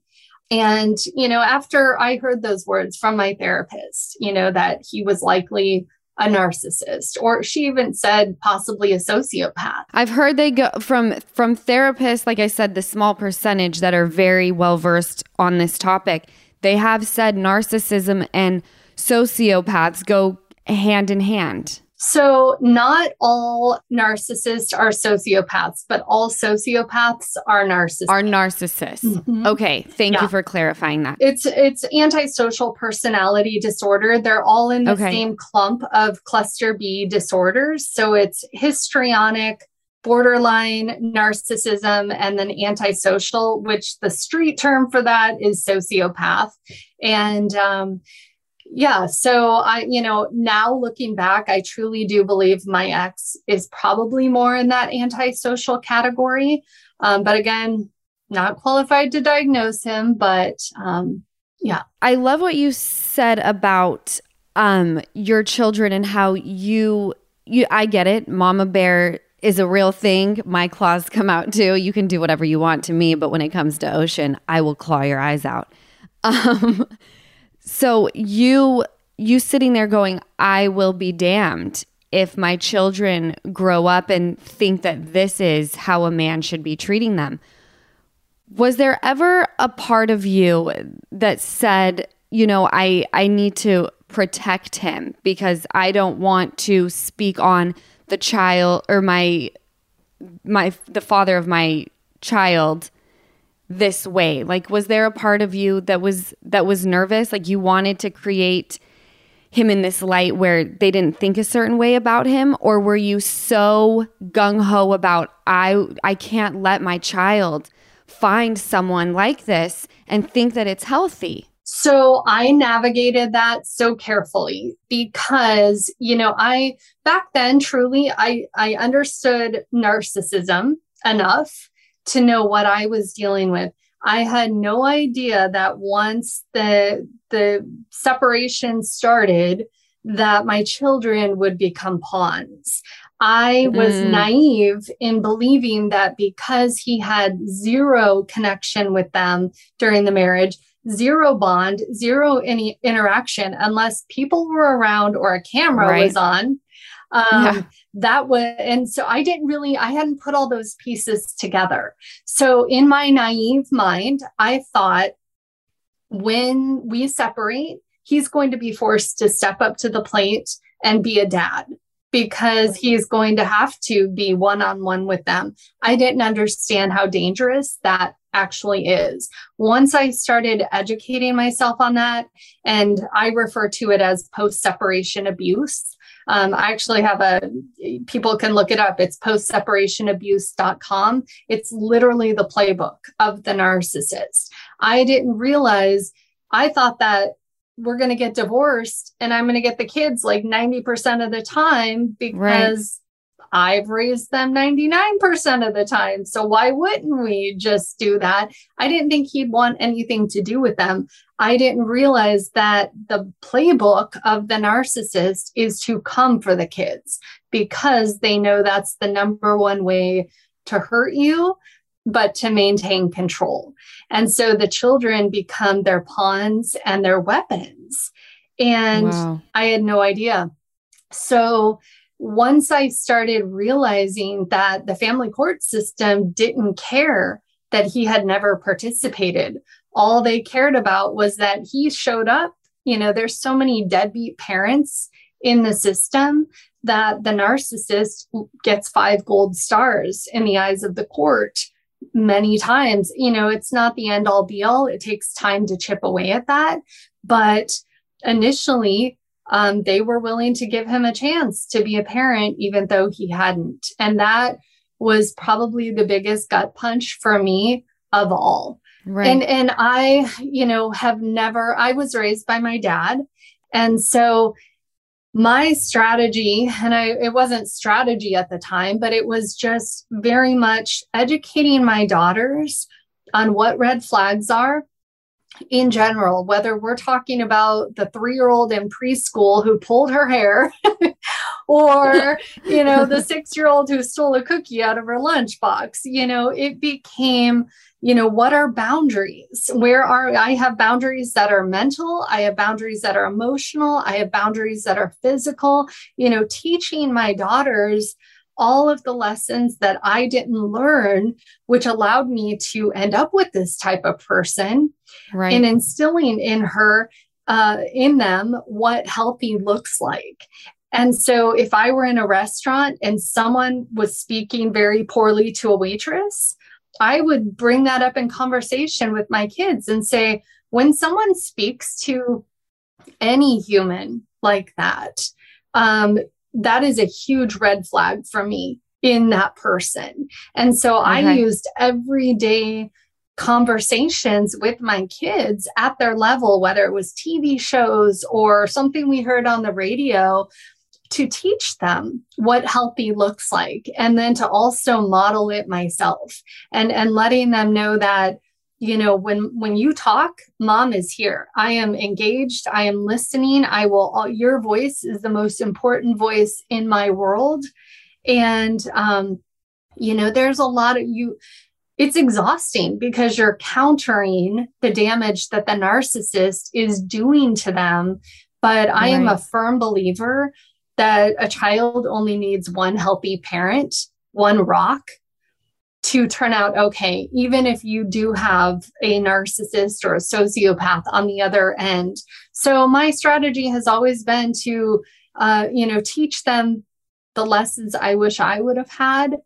and you know after i heard those words from my therapist you know that he was likely a narcissist or she even said possibly a sociopath I've heard they go from from therapists, like I said, the small percentage that are very well versed on this topic. They have said narcissism and sociopaths go hand in hand. So, not all narcissists are sociopaths, but all sociopaths are narcissists. Are narcissists. Mhm. Okay, thank Yeah. you for clarifying that. It's it's antisocial personality disorder. They're all in the Okay. same clump of cluster B disorders. So it's histrionic, borderline narcissism, and then antisocial, which the street term for that is sociopath. And um, yeah, so I, you know, now looking back, I truly do believe my ex is probably more in that antisocial category. Um, but again, not qualified to diagnose him, but um, yeah. I love what you said about um your children and how you you I get it. Mama bear is a real thing. My claws come out too. You can do whatever you want to me, but when it comes to ocean, I will claw your eyes out. Um so you you sitting there going, I will be damned if my children grow up and think that this is how a man should be treating them. Was there ever a part of you that said, you know, I I need to protect him because I don't want to speak on the child or my my the father of my child this way? Like was there a part of you that was that was nervous like you wanted to create him in this light where they didn't think a certain way about him or were you so gung ho about I I can't let my child find someone like this and think that it's healthy. So I navigated that so carefully because, you know, I back then truly I I understood narcissism enough to know what I was dealing with. I had no idea that once the the separation started that my children would become pawns. I was Mm. naive in believing that because he had zero connection with them during the marriage, zero bond, zero any interaction unless people were around or a camera Right. was on. Um, Yeah. That was, and so I didn't really, I hadn't put all those pieces together. So in my naive mind, I thought when we separate, he's going to be forced to step up to the plate and be a dad because he's going to have to be one on one with them. I didn't understand how dangerous that actually is. Once I started educating myself on that, and I refer to it as post separation abuse. Um, I actually have a, people can look it up. It's postseparationabuse.com. It's literally the playbook of the narcissist. I didn't realize, I thought that we're going to get divorced and I'm going to get the kids like 90% of the time because right. I've raised them 99% of the time. So why wouldn't we just do that? I didn't think he'd want anything to do with them. I didn't realize that the playbook of the narcissist is to come for the kids because they know that's the number one way to hurt you but to maintain control. And so the children become their pawns and their weapons. And wow. I had no idea. So once I started realizing that the family court system didn't care that he had never participated, all they cared about was that he showed up. You know, there's so many deadbeat parents in the system that the narcissist gets five gold stars in the eyes of the court many times. You know, it's not the end all be all. It takes time to chip away at that. But initially, um, they were willing to give him a chance to be a parent, even though he hadn't. And that was probably the biggest gut punch for me of all. Right. And and I, you know, have never I was raised by my dad. And so my strategy and I, it wasn't strategy at the time but it was just very much educating my daughters on what red flags are in general whether we're talking about the 3-year-old in preschool who pulled her hair or you know the 6-year-old who stole a cookie out of her lunchbox. You know it became you know what are boundaries? Where are i have boundaries that are mental i have boundaries that are emotional i have boundaries that are physical. You know teaching my daughters all of the lessons that i didn't learn which allowed me to end up with this type of person right. and instilling in her uh, in them what healthy looks like and so if I were in a restaurant and someone was speaking very poorly to a waitress, I would bring that up in conversation with my kids and say, when someone speaks to any human like that, um, that is a huge red flag for me in that person. And so okay. I used everyday conversations with my kids at their level, whether it was TV shows or something we heard on the radio, to teach them what healthy looks like and then to also model it myself and and letting them know that you know when when you talk mom is here. I am engaged. I am listening. I will your voice is the most important voice in my world. And um you know there's a lot of you it's exhausting because you're countering the damage that the narcissist is doing to them. But i am a firm believer that a child only needs one healthy parent, one rock to turn out okay, even if you do have a narcissist or a sociopath on the other end. So my strategy has always been to, uh, you know, teach them the lessons I wish I would have had,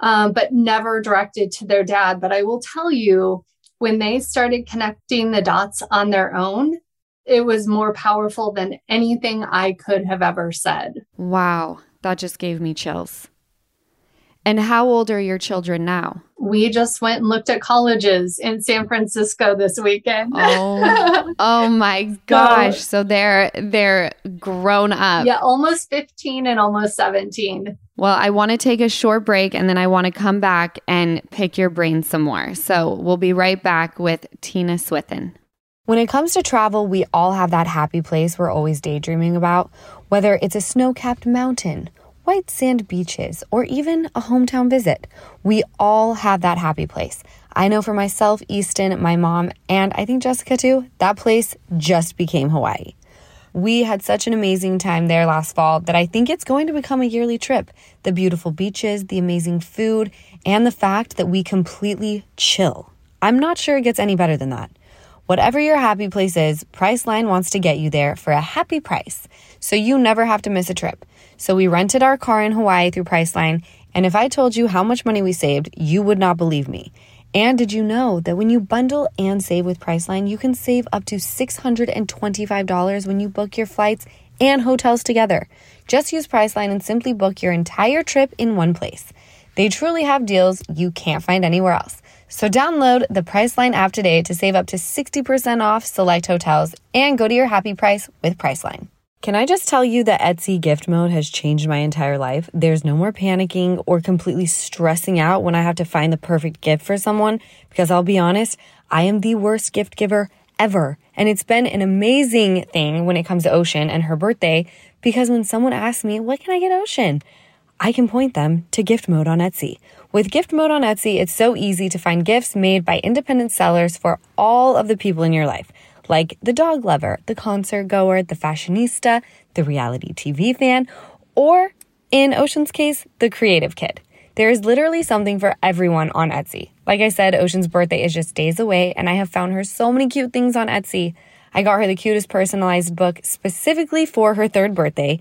um, but never directed to their dad. But I will tell you, when they started connecting the dots on their own, it was more powerful than anything I could have ever said. Wow, that just gave me chills. And how old are your children now? We just went and looked at colleges in San Francisco this weekend. oh, oh my gosh. So they're they're grown up. Yeah, almost 15 and almost 17. Well, I want to take a short break and then I want to come back and pick your brain some more. So we'll be right back with Tina Swithin. When it comes to travel, we all have that happy place we're always daydreaming about, whether it's a snow capped mountain, white sand beaches, or even a hometown visit. We all have that happy place. I know for myself, Easton, my mom, and I think Jessica too, that place just became Hawaii. We had such an amazing time there last fall that I think it's going to become a yearly trip. The beautiful beaches, the amazing food, and the fact that we completely chill. I'm not sure it gets any better than that. Whatever your happy place is, Priceline wants to get you there for a happy price, so you never have to miss a trip. So we rented our car in Hawaii through Priceline, and if I told you how much money we saved, you would not believe me. And did you know that when you bundle and save with Priceline, you can save up to $625 when you book your flights and hotels together? Just use Priceline and simply book your entire trip in one place. They truly have deals you can't find anywhere else. So download the Priceline app today to save up to 60% off select hotels and go to your happy price with Priceline. Can I just tell you that Etsy gift mode has changed my entire life? There's no more panicking or completely stressing out when I have to find the perfect gift for someone because I'll be honest, I am the worst gift giver ever. And it's been an amazing thing when it comes to Ocean and her birthday because when someone asks me, what can I get Ocean? I can point them to gift mode on Etsy. With gift mode on Etsy, it's so easy to find gifts made by independent sellers for all of the people in your life, like the dog lover, the concert goer, the fashionista, the reality TV fan, or in Ocean's case, the creative kid. There is literally something for everyone on Etsy. Like I said, Ocean's birthday is just days away, and I have found her so many cute things on Etsy. I got her the cutest personalized book specifically for her third birthday,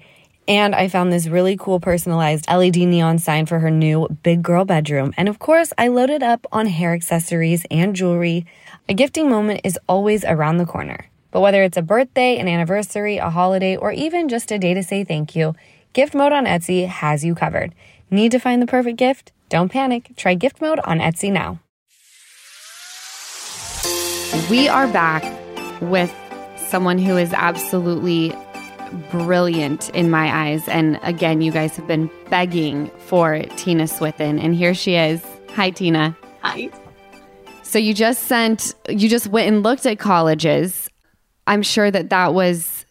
and I found this really cool personalized LED neon sign for her new big girl bedroom. And of course, I loaded up on hair accessories and jewelry. A gifting moment is always around the corner. But whether it's a birthday, an anniversary, a holiday, or even just a day to say thank you, Gift Mode on Etsy has you covered. Need to find the perfect gift? Don't panic. Try Gift Mode on Etsy now. We are back with someone who is absolutely brilliant in my eyes. And again, you guys have been begging for Tina Swithin, and here she is. Hi, Tina. Hi. So you just sent, you just went and looked at colleges. I'm sure that that was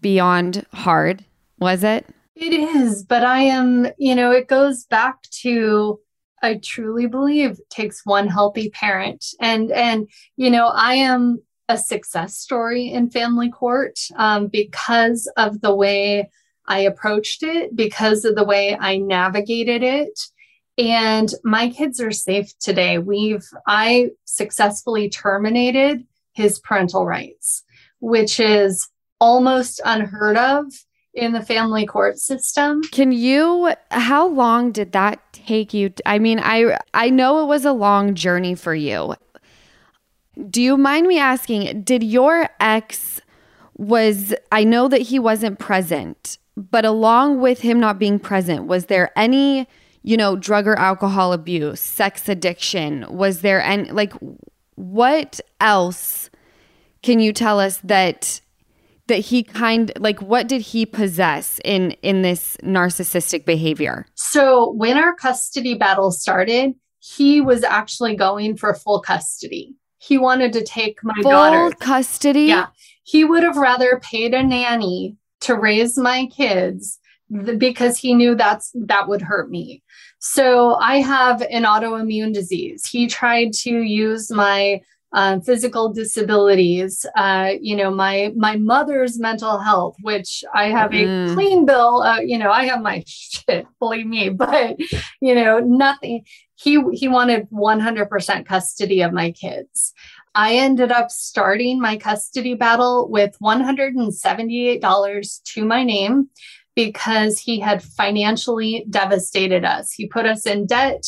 beyond hard, was it? It is, but I am, you know, it goes back to I truly believe takes one healthy parent. And and you know, I am a success story in family court um, because of the way I approached it, because of the way I navigated it. And my kids are safe today. We've, I successfully terminated his parental rights, which is almost unheard of in the family court system. Can you how long did that take you? I mean, I I know it was a long journey for you. Do you mind me asking, did your ex was I know that he wasn't present, but along with him not being present, was there any, you know, drug or alcohol abuse, sex addiction? Was there any like what else can you tell us that that he kind like what did he possess in in this narcissistic behavior? So, when our custody battle started, he was actually going for full custody he wanted to take my Full daughter custody. Yeah. He would have rather paid a nanny to raise my kids th- because he knew that's that would hurt me. So I have an autoimmune disease. He tried to use my um, physical disabilities, uh, you know, my my mother's mental health, which I have mm. a clean bill. Uh, you know, I have my shit, believe me, but you know, nothing he he wanted 100% custody of my kids. I ended up starting my custody battle with $178 to my name because he had financially devastated us. He put us in debt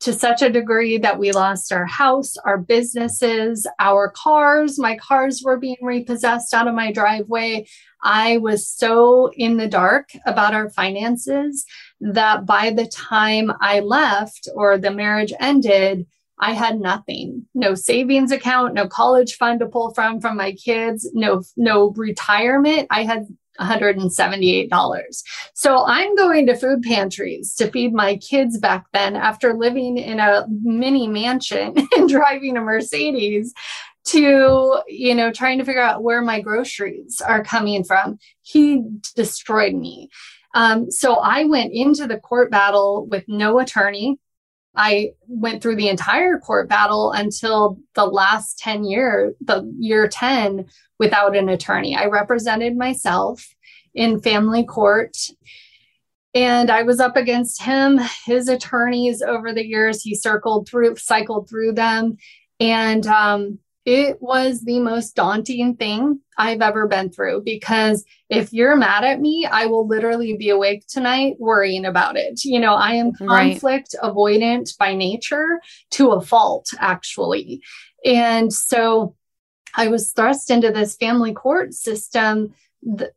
to such a degree that we lost our house, our businesses, our cars. My cars were being repossessed out of my driveway. I was so in the dark about our finances that by the time I left or the marriage ended, I had nothing. No savings account, no college fund to pull from from my kids, no no retirement. I had $178. So I'm going to food pantries to feed my kids back then after living in a mini mansion and driving a Mercedes to you know trying to figure out where my groceries are coming from. He destroyed me. Um, so i went into the court battle with no attorney. I went through the entire court battle until the last 10 year the year 10 without an attorney. I represented myself in family court and i was up against him his attorneys over the years. He circled through cycled through them and um, it was the most daunting thing I've ever been through because if you're mad at me, I will literally be awake tonight worrying about it. You know, I am conflict right. avoidant by nature to a fault, actually. And so I was thrust into this family court system.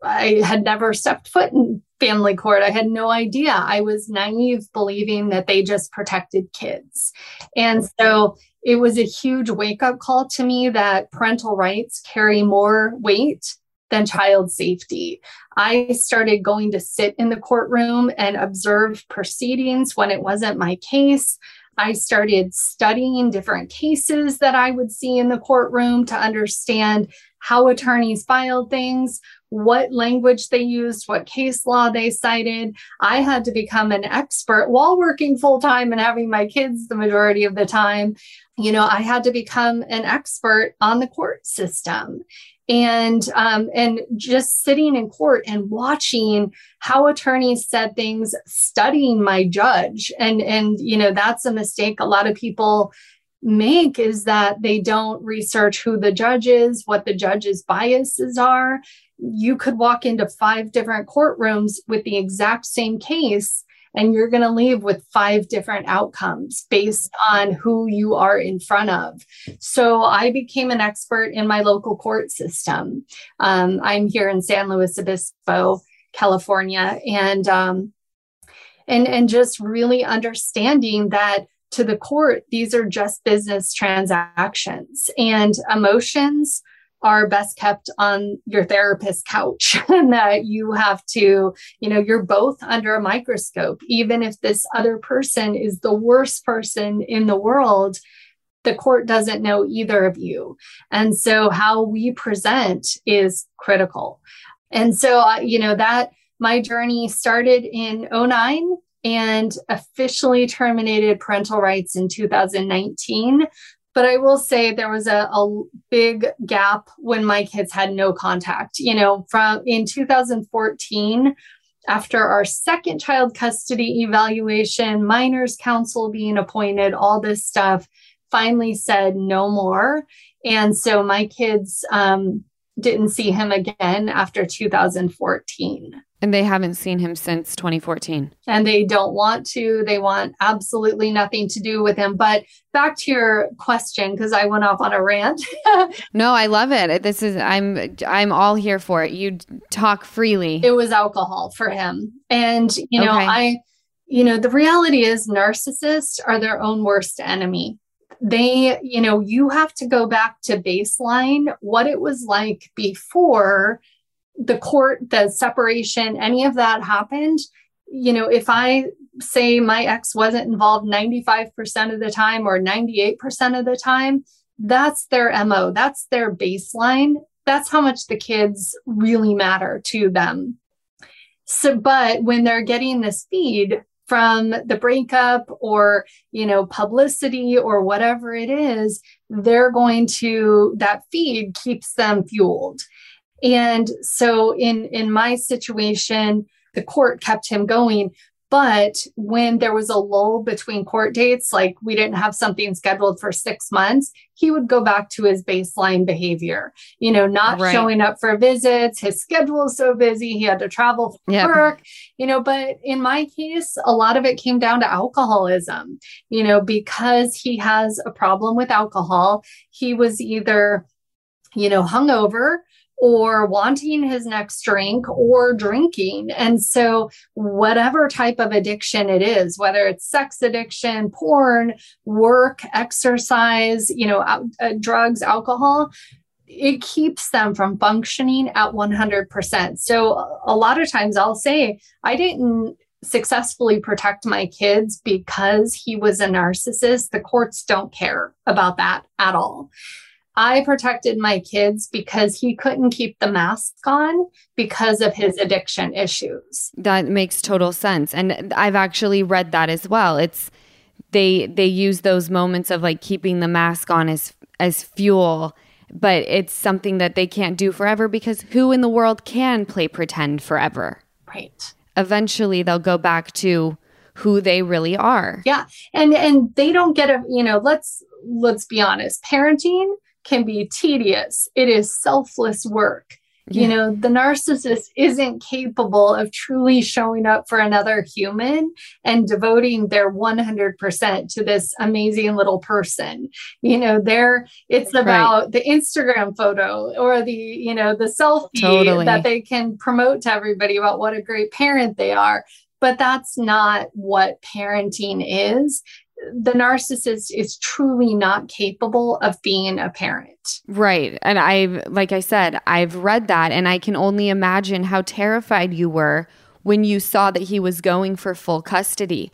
I had never stepped foot in family court. I had no idea. I was naive believing that they just protected kids. And so it was a huge wake up call to me that parental rights carry more weight than child safety. I started going to sit in the courtroom and observe proceedings when it wasn't my case. I started studying different cases that I would see in the courtroom to understand how attorneys filed things, what language they used, what case law they cited. I had to become an expert while working full time and having my kids the majority of the time. You know, I had to become an expert on the court system. And um, and just sitting in court and watching how attorneys said things studying my judge. And and you know that's a mistake a lot of people make is that they don't research who the judge is what the judge's biases are. You could walk into five different courtrooms with the exact same case and you're going to leave with five different outcomes based on who you are in front of. So I became an expert in my local court system. Um, I'm here in San Luis Obispo, California, and um, and and just really understanding that to the court these are just business transactions and emotions are best kept on your therapist's couch and that you have to, you know, you're both under a microscope. Even if this other person is the worst person in the world, the court doesn't know either of you. And so how we present is critical. And so, uh, you know, that my journey started in 09 and officially terminated parental rights in 2019 but I will say there was a, a big gap when my kids had no contact. You know, from in 2014, after our second child custody evaluation, minors counsel being appointed, all this stuff, finally said no more. And so my kids um, didn't see him again after 2014. And they haven't seen him since 2014. And they don't want to. They want absolutely nothing to do with him. But back to your question, because I went off on a rant. no, I love it. This is I'm I'm all here for it. You talk freely. It was alcohol for him. And you know, okay. I you know, the reality is narcissists are their own worst enemy they, you know, you have to go back to baseline what it was like before the court, the separation, any of that happened, you know, if I say my ex wasn't involved 95% of the time or 98% of the time, that's their MO, that's their baseline. That's how much the kids really matter to them. So, but when they're getting this feed from the breakup or, you know, publicity or whatever it is, they're going to, that feed keeps them fueled. And so in in my situation, the court kept him going. But when there was a lull between court dates, like we didn't have something scheduled for six months, he would go back to his baseline behavior, you know, not right. showing up for visits. His schedule is so busy. He had to travel for yep. work, you know, but in my case, a lot of it came down to alcoholism, you know, because he has a problem with alcohol. He was either, you know, hungover or wanting his next drink or drinking. And so, whatever type of addiction it is, whether it's sex addiction, porn, work, exercise, you know, uh, drugs, alcohol, it keeps them from functioning at 100%. So, a lot of times I'll say, I didn't successfully protect my kids because he was a narcissist. The courts don't care about that at all. I protected my kids because he couldn't keep the mask on because of his addiction issues. That makes total sense. And I've actually read that as well. It's they they use those moments of like keeping the mask on as as fuel but it's something that they can't do forever because who in the world can play pretend forever? Right. Eventually they'll go back to who they really are. Yeah. And and they don't get a, you know, let's let's be honest. Parenting can be tedious. It is selfless work. Yeah. You know, the narcissist isn't capable of truly showing up for another human and devoting their 100% to this amazing little person. You know, they're, it's about right. the Instagram photo or the, you know, the selfie totally. that they can promote to everybody about what a great parent they are. But that's not what parenting is the narcissist is truly not capable of being a parent. Right. And I've, like I said, I've read that and I can only imagine how terrified you were when you saw that he was going for full custody.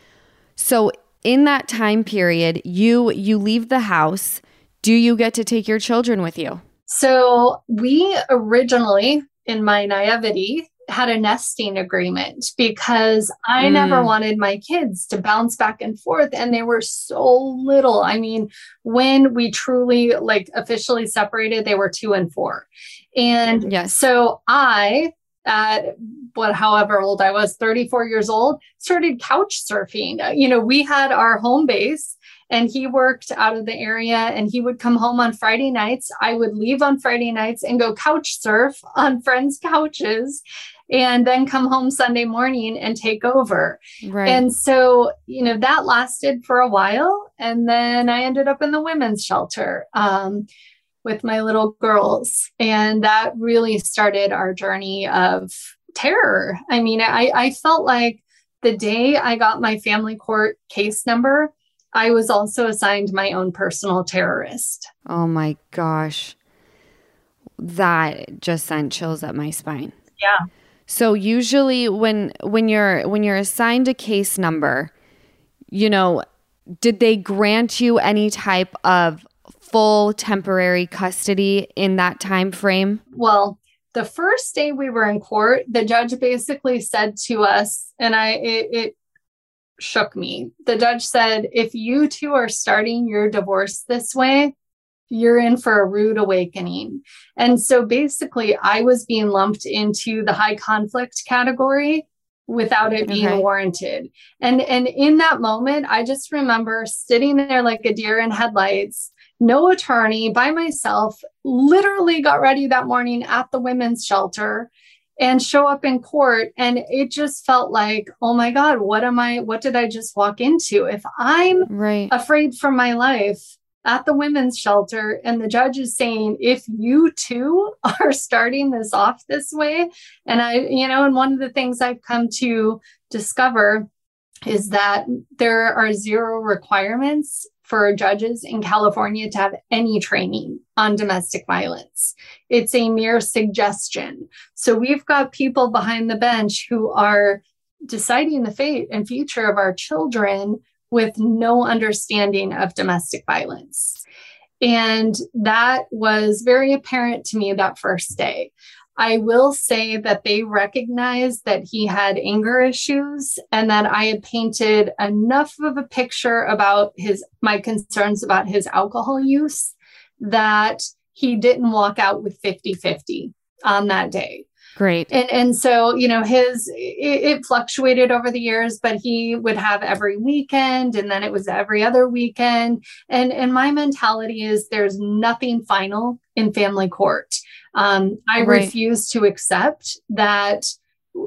So in that time period, you you leave the house. Do you get to take your children with you? So we originally in my naivety had a nesting agreement because I mm. never wanted my kids to bounce back and forth and they were so little. I mean, when we truly like officially separated, they were 2 and 4. And yes. so I at what however old I was, 34 years old, started couch surfing. You know, we had our home base and he worked out of the area and he would come home on Friday nights. I would leave on Friday nights and go couch surf on friends' couches and then come home Sunday morning and take over. Right. And so, you know, that lasted for a while. And then I ended up in the women's shelter um, with my little girls. And that really started our journey of terror. I mean, I, I felt like the day I got my family court case number, I was also assigned my own personal terrorist. Oh my gosh. That just sent chills up my spine. Yeah. So usually when when you're when you're assigned a case number, you know, did they grant you any type of full temporary custody in that time frame? Well, the first day we were in court, the judge basically said to us, and I it, it shook me. The judge said, if you two are starting your divorce this way, you're in for a rude awakening. And so basically, I was being lumped into the high conflict category without it being okay. warranted. And and in that moment, I just remember sitting there like a deer in headlights, no attorney, by myself, literally got ready that morning at the women's shelter and show up in court and it just felt like oh my god what am i what did i just walk into if i'm right. afraid for my life at the women's shelter and the judge is saying if you two are starting this off this way and i you know and one of the things i've come to discover is that there are zero requirements for judges in California to have any training on domestic violence. It's a mere suggestion. So we've got people behind the bench who are deciding the fate and future of our children with no understanding of domestic violence. And that was very apparent to me that first day. I will say that they recognized that he had anger issues and that I had painted enough of a picture about his my concerns about his alcohol use that he didn't walk out with 50-50 on that day. Great. And and so, you know, his it, it, fluctuated over the years, but he would have every weekend and then it was every other weekend. And and my mentality is there's nothing final in family court. Um, I right. refuse to accept that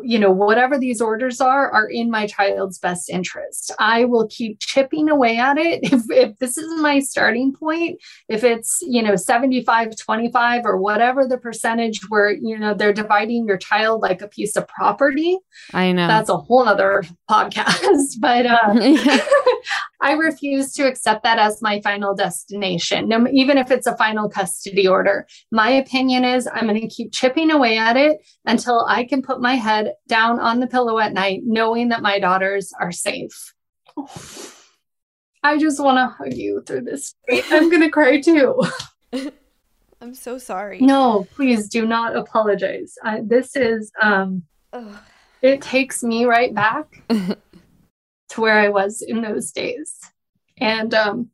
you know, whatever these orders are, are in my child's best interest. I will keep chipping away at it. If, if this is my starting point, if it's, you know, 75, 25 or whatever the percentage where, you know, they're dividing your child like a piece of property. I know. That's a whole other podcast. but uh, I refuse to accept that as my final destination, no, even if it's a final custody order. My opinion is I'm going to keep chipping away at it until I can put my head head down on the pillow at night, knowing that my daughters are safe. I just want to hug you through this. I'm going to cry too. I'm so sorry. No, please do not apologize. I, this is, um, Ugh. it takes me right back to where I was in those days. And, um,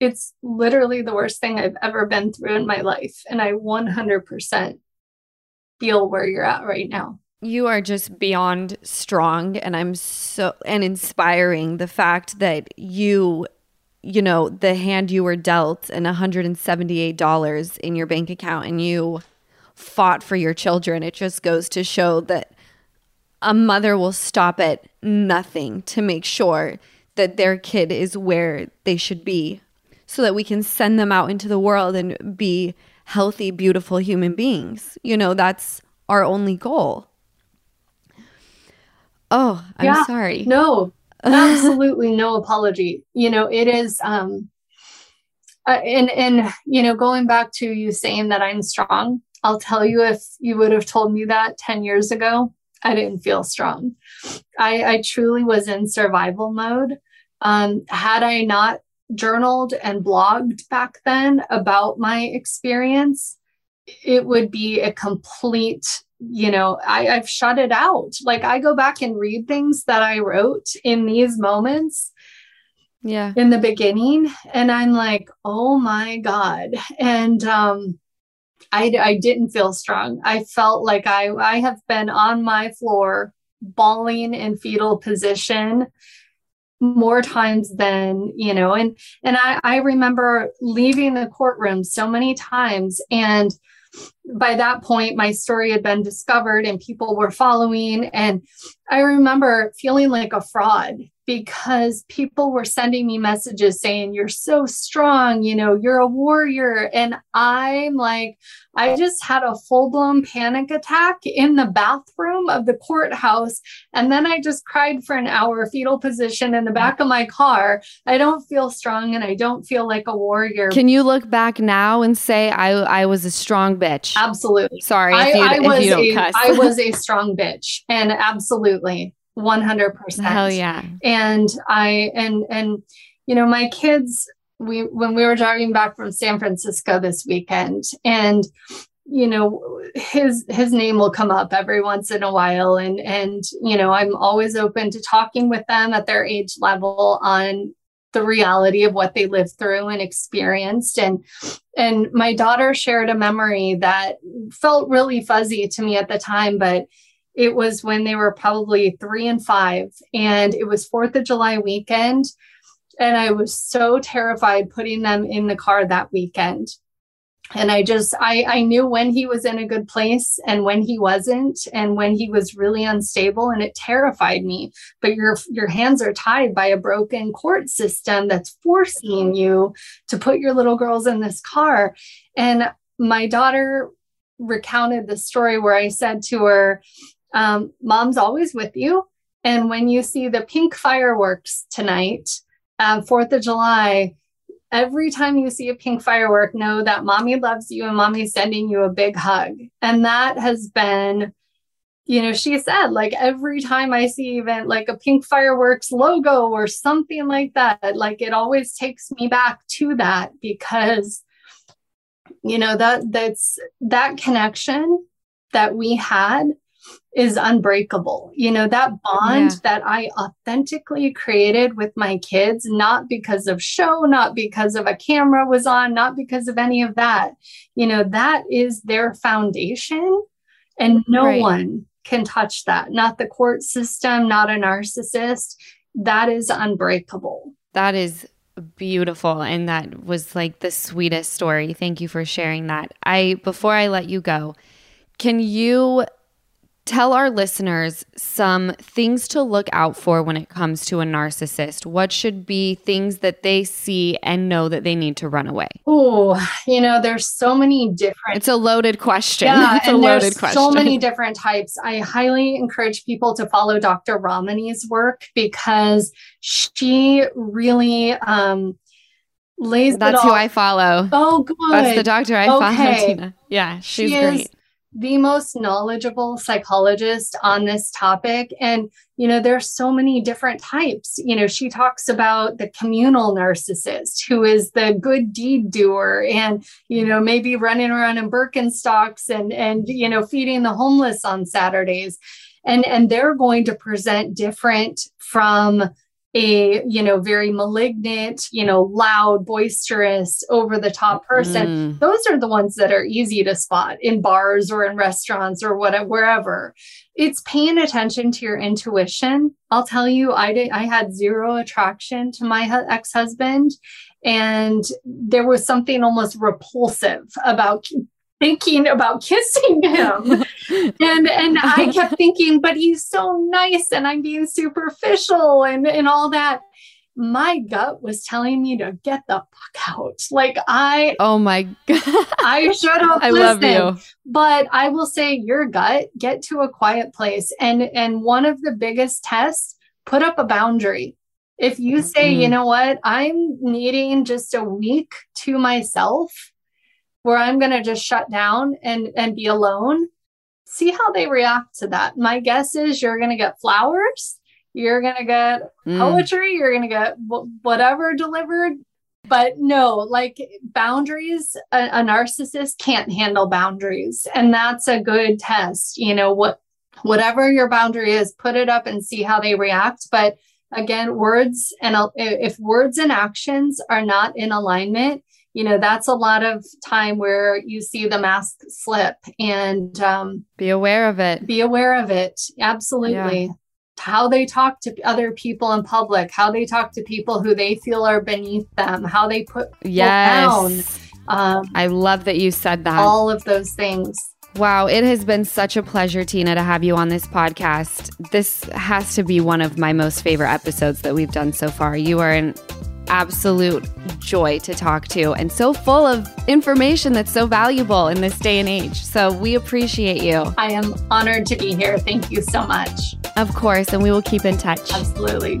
it's literally the worst thing I've ever been through in my life. And I 100% feel where you're at right now you are just beyond strong and i'm so and inspiring the fact that you you know, the hand you were dealt and $178 in your bank account and you fought for your children. It just goes to show that a mother will stop at nothing to make sure that their kid is where they should be so that we can send them out into the world and be healthy, beautiful human beings. You know, that's our only goal. Oh, I'm yeah, sorry. No, absolutely no apology. You know, it is um uh, and and you know, going back to you saying that I'm strong, I'll tell you if you would have told me that 10 years ago, I didn't feel strong. I, I truly was in survival mode. Um, had I not journaled and blogged back then about my experience, it would be a complete, you know, I, I've shut it out. Like I go back and read things that I wrote in these moments. Yeah. In the beginning. And I'm like, oh my God. And um I, I didn't feel strong. I felt like I, I have been on my floor bawling in fetal position more times than you know and and I, I remember leaving the courtroom so many times and by that point my story had been discovered and people were following and i remember feeling like a fraud because people were sending me messages saying, You're so strong, you know, you're a warrior. And I'm like, I just had a full blown panic attack in the bathroom of the courthouse. And then I just cried for an hour, fetal position in the back of my car. I don't feel strong and I don't feel like a warrior. Can you look back now and say, I, I was a strong bitch? Absolutely. Sorry. I, I was a, I was a strong bitch. And absolutely. 100%. Hell yeah. And I, and, and, you know, my kids, we, when we were driving back from San Francisco this weekend and, you know, his, his name will come up every once in a while. And, and, you know, I'm always open to talking with them at their age level on the reality of what they lived through and experienced and and my daughter shared a memory that felt really fuzzy to me at the time but it was when they were probably three and five, and it was Fourth of July weekend. And I was so terrified putting them in the car that weekend. And I just, I, I knew when he was in a good place and when he wasn't, and when he was really unstable, and it terrified me. But your your hands are tied by a broken court system that's forcing you to put your little girls in this car. And my daughter recounted the story where I said to her, um, mom's always with you. And when you see the pink fireworks tonight, um, Fourth of July, every time you see a pink firework, know that mommy loves you and mommy's sending you a big hug. And that has been, you know, she said, like every time I see even like a pink fireworks logo or something like that, like it always takes me back to that because, you know, that that's that connection that we had is unbreakable. You know, that bond yeah. that I authentically created with my kids, not because of show, not because of a camera was on, not because of any of that. You know, that is their foundation, and no right. one can touch that. Not the court system, not a narcissist. That is unbreakable. That is beautiful and that was like the sweetest story. Thank you for sharing that. I before I let you go, can you tell our listeners some things to look out for when it comes to a narcissist. What should be things that they see and know that they need to run away? Oh, you know, there's so many different. It's a loaded question. Yeah, it's a loaded question. So many different types. I highly encourage people to follow Dr. Ramani's work because she really um lays. That's who I follow. Oh, good. That's the doctor I okay. follow. Tina. Yeah, she's she great the most knowledgeable psychologist on this topic. And, you know, there's so many different types. You know, she talks about the communal narcissist who is the good deed doer and, you know, maybe running around in Birkenstocks and, and, you know, feeding the homeless on Saturdays. And, and they're going to present different from a you know very malignant you know loud boisterous over the top person Mm. those are the ones that are easy to spot in bars or in restaurants or whatever wherever it's paying attention to your intuition i'll tell you i did i had zero attraction to my hu- ex-husband and there was something almost repulsive about thinking about kissing him and and I kept thinking, but he's so nice and I'm being superficial and and all that. My gut was telling me to get the fuck out. Like I Oh my god. I should have I love you. But I will say your gut, get to a quiet place. And and one of the biggest tests, put up a boundary. If you say, you Mm. know what, I'm needing just a week to myself where I'm gonna just shut down and and be alone, see how they react to that. My guess is you're gonna get flowers, you're gonna get Mm. poetry, you're gonna get wh- whatever delivered. But no, like boundaries, a, a narcissist can't handle boundaries, and that's a good test. You know what, whatever your boundary is, put it up and see how they react. But again, words and if words and actions are not in alignment, you know that's a lot of time where you see the mask slip, and um, Be aware of it. be aware of it. Absolutely. How they talk to other people in public, how they talk to people who they feel are beneath them, how they put people down, Yes. um, I love that you said that. all of those things. Wow, it has been such a pleasure, Tina, to have you on this podcast. This has to be one of my most favorite episodes that we've done so far. You are an absolute joy to talk to and so full of information that's so valuable in this day and age. So we appreciate you, I am honored to be here. Thank you so much. of course, and we will keep in touch. Absolutely.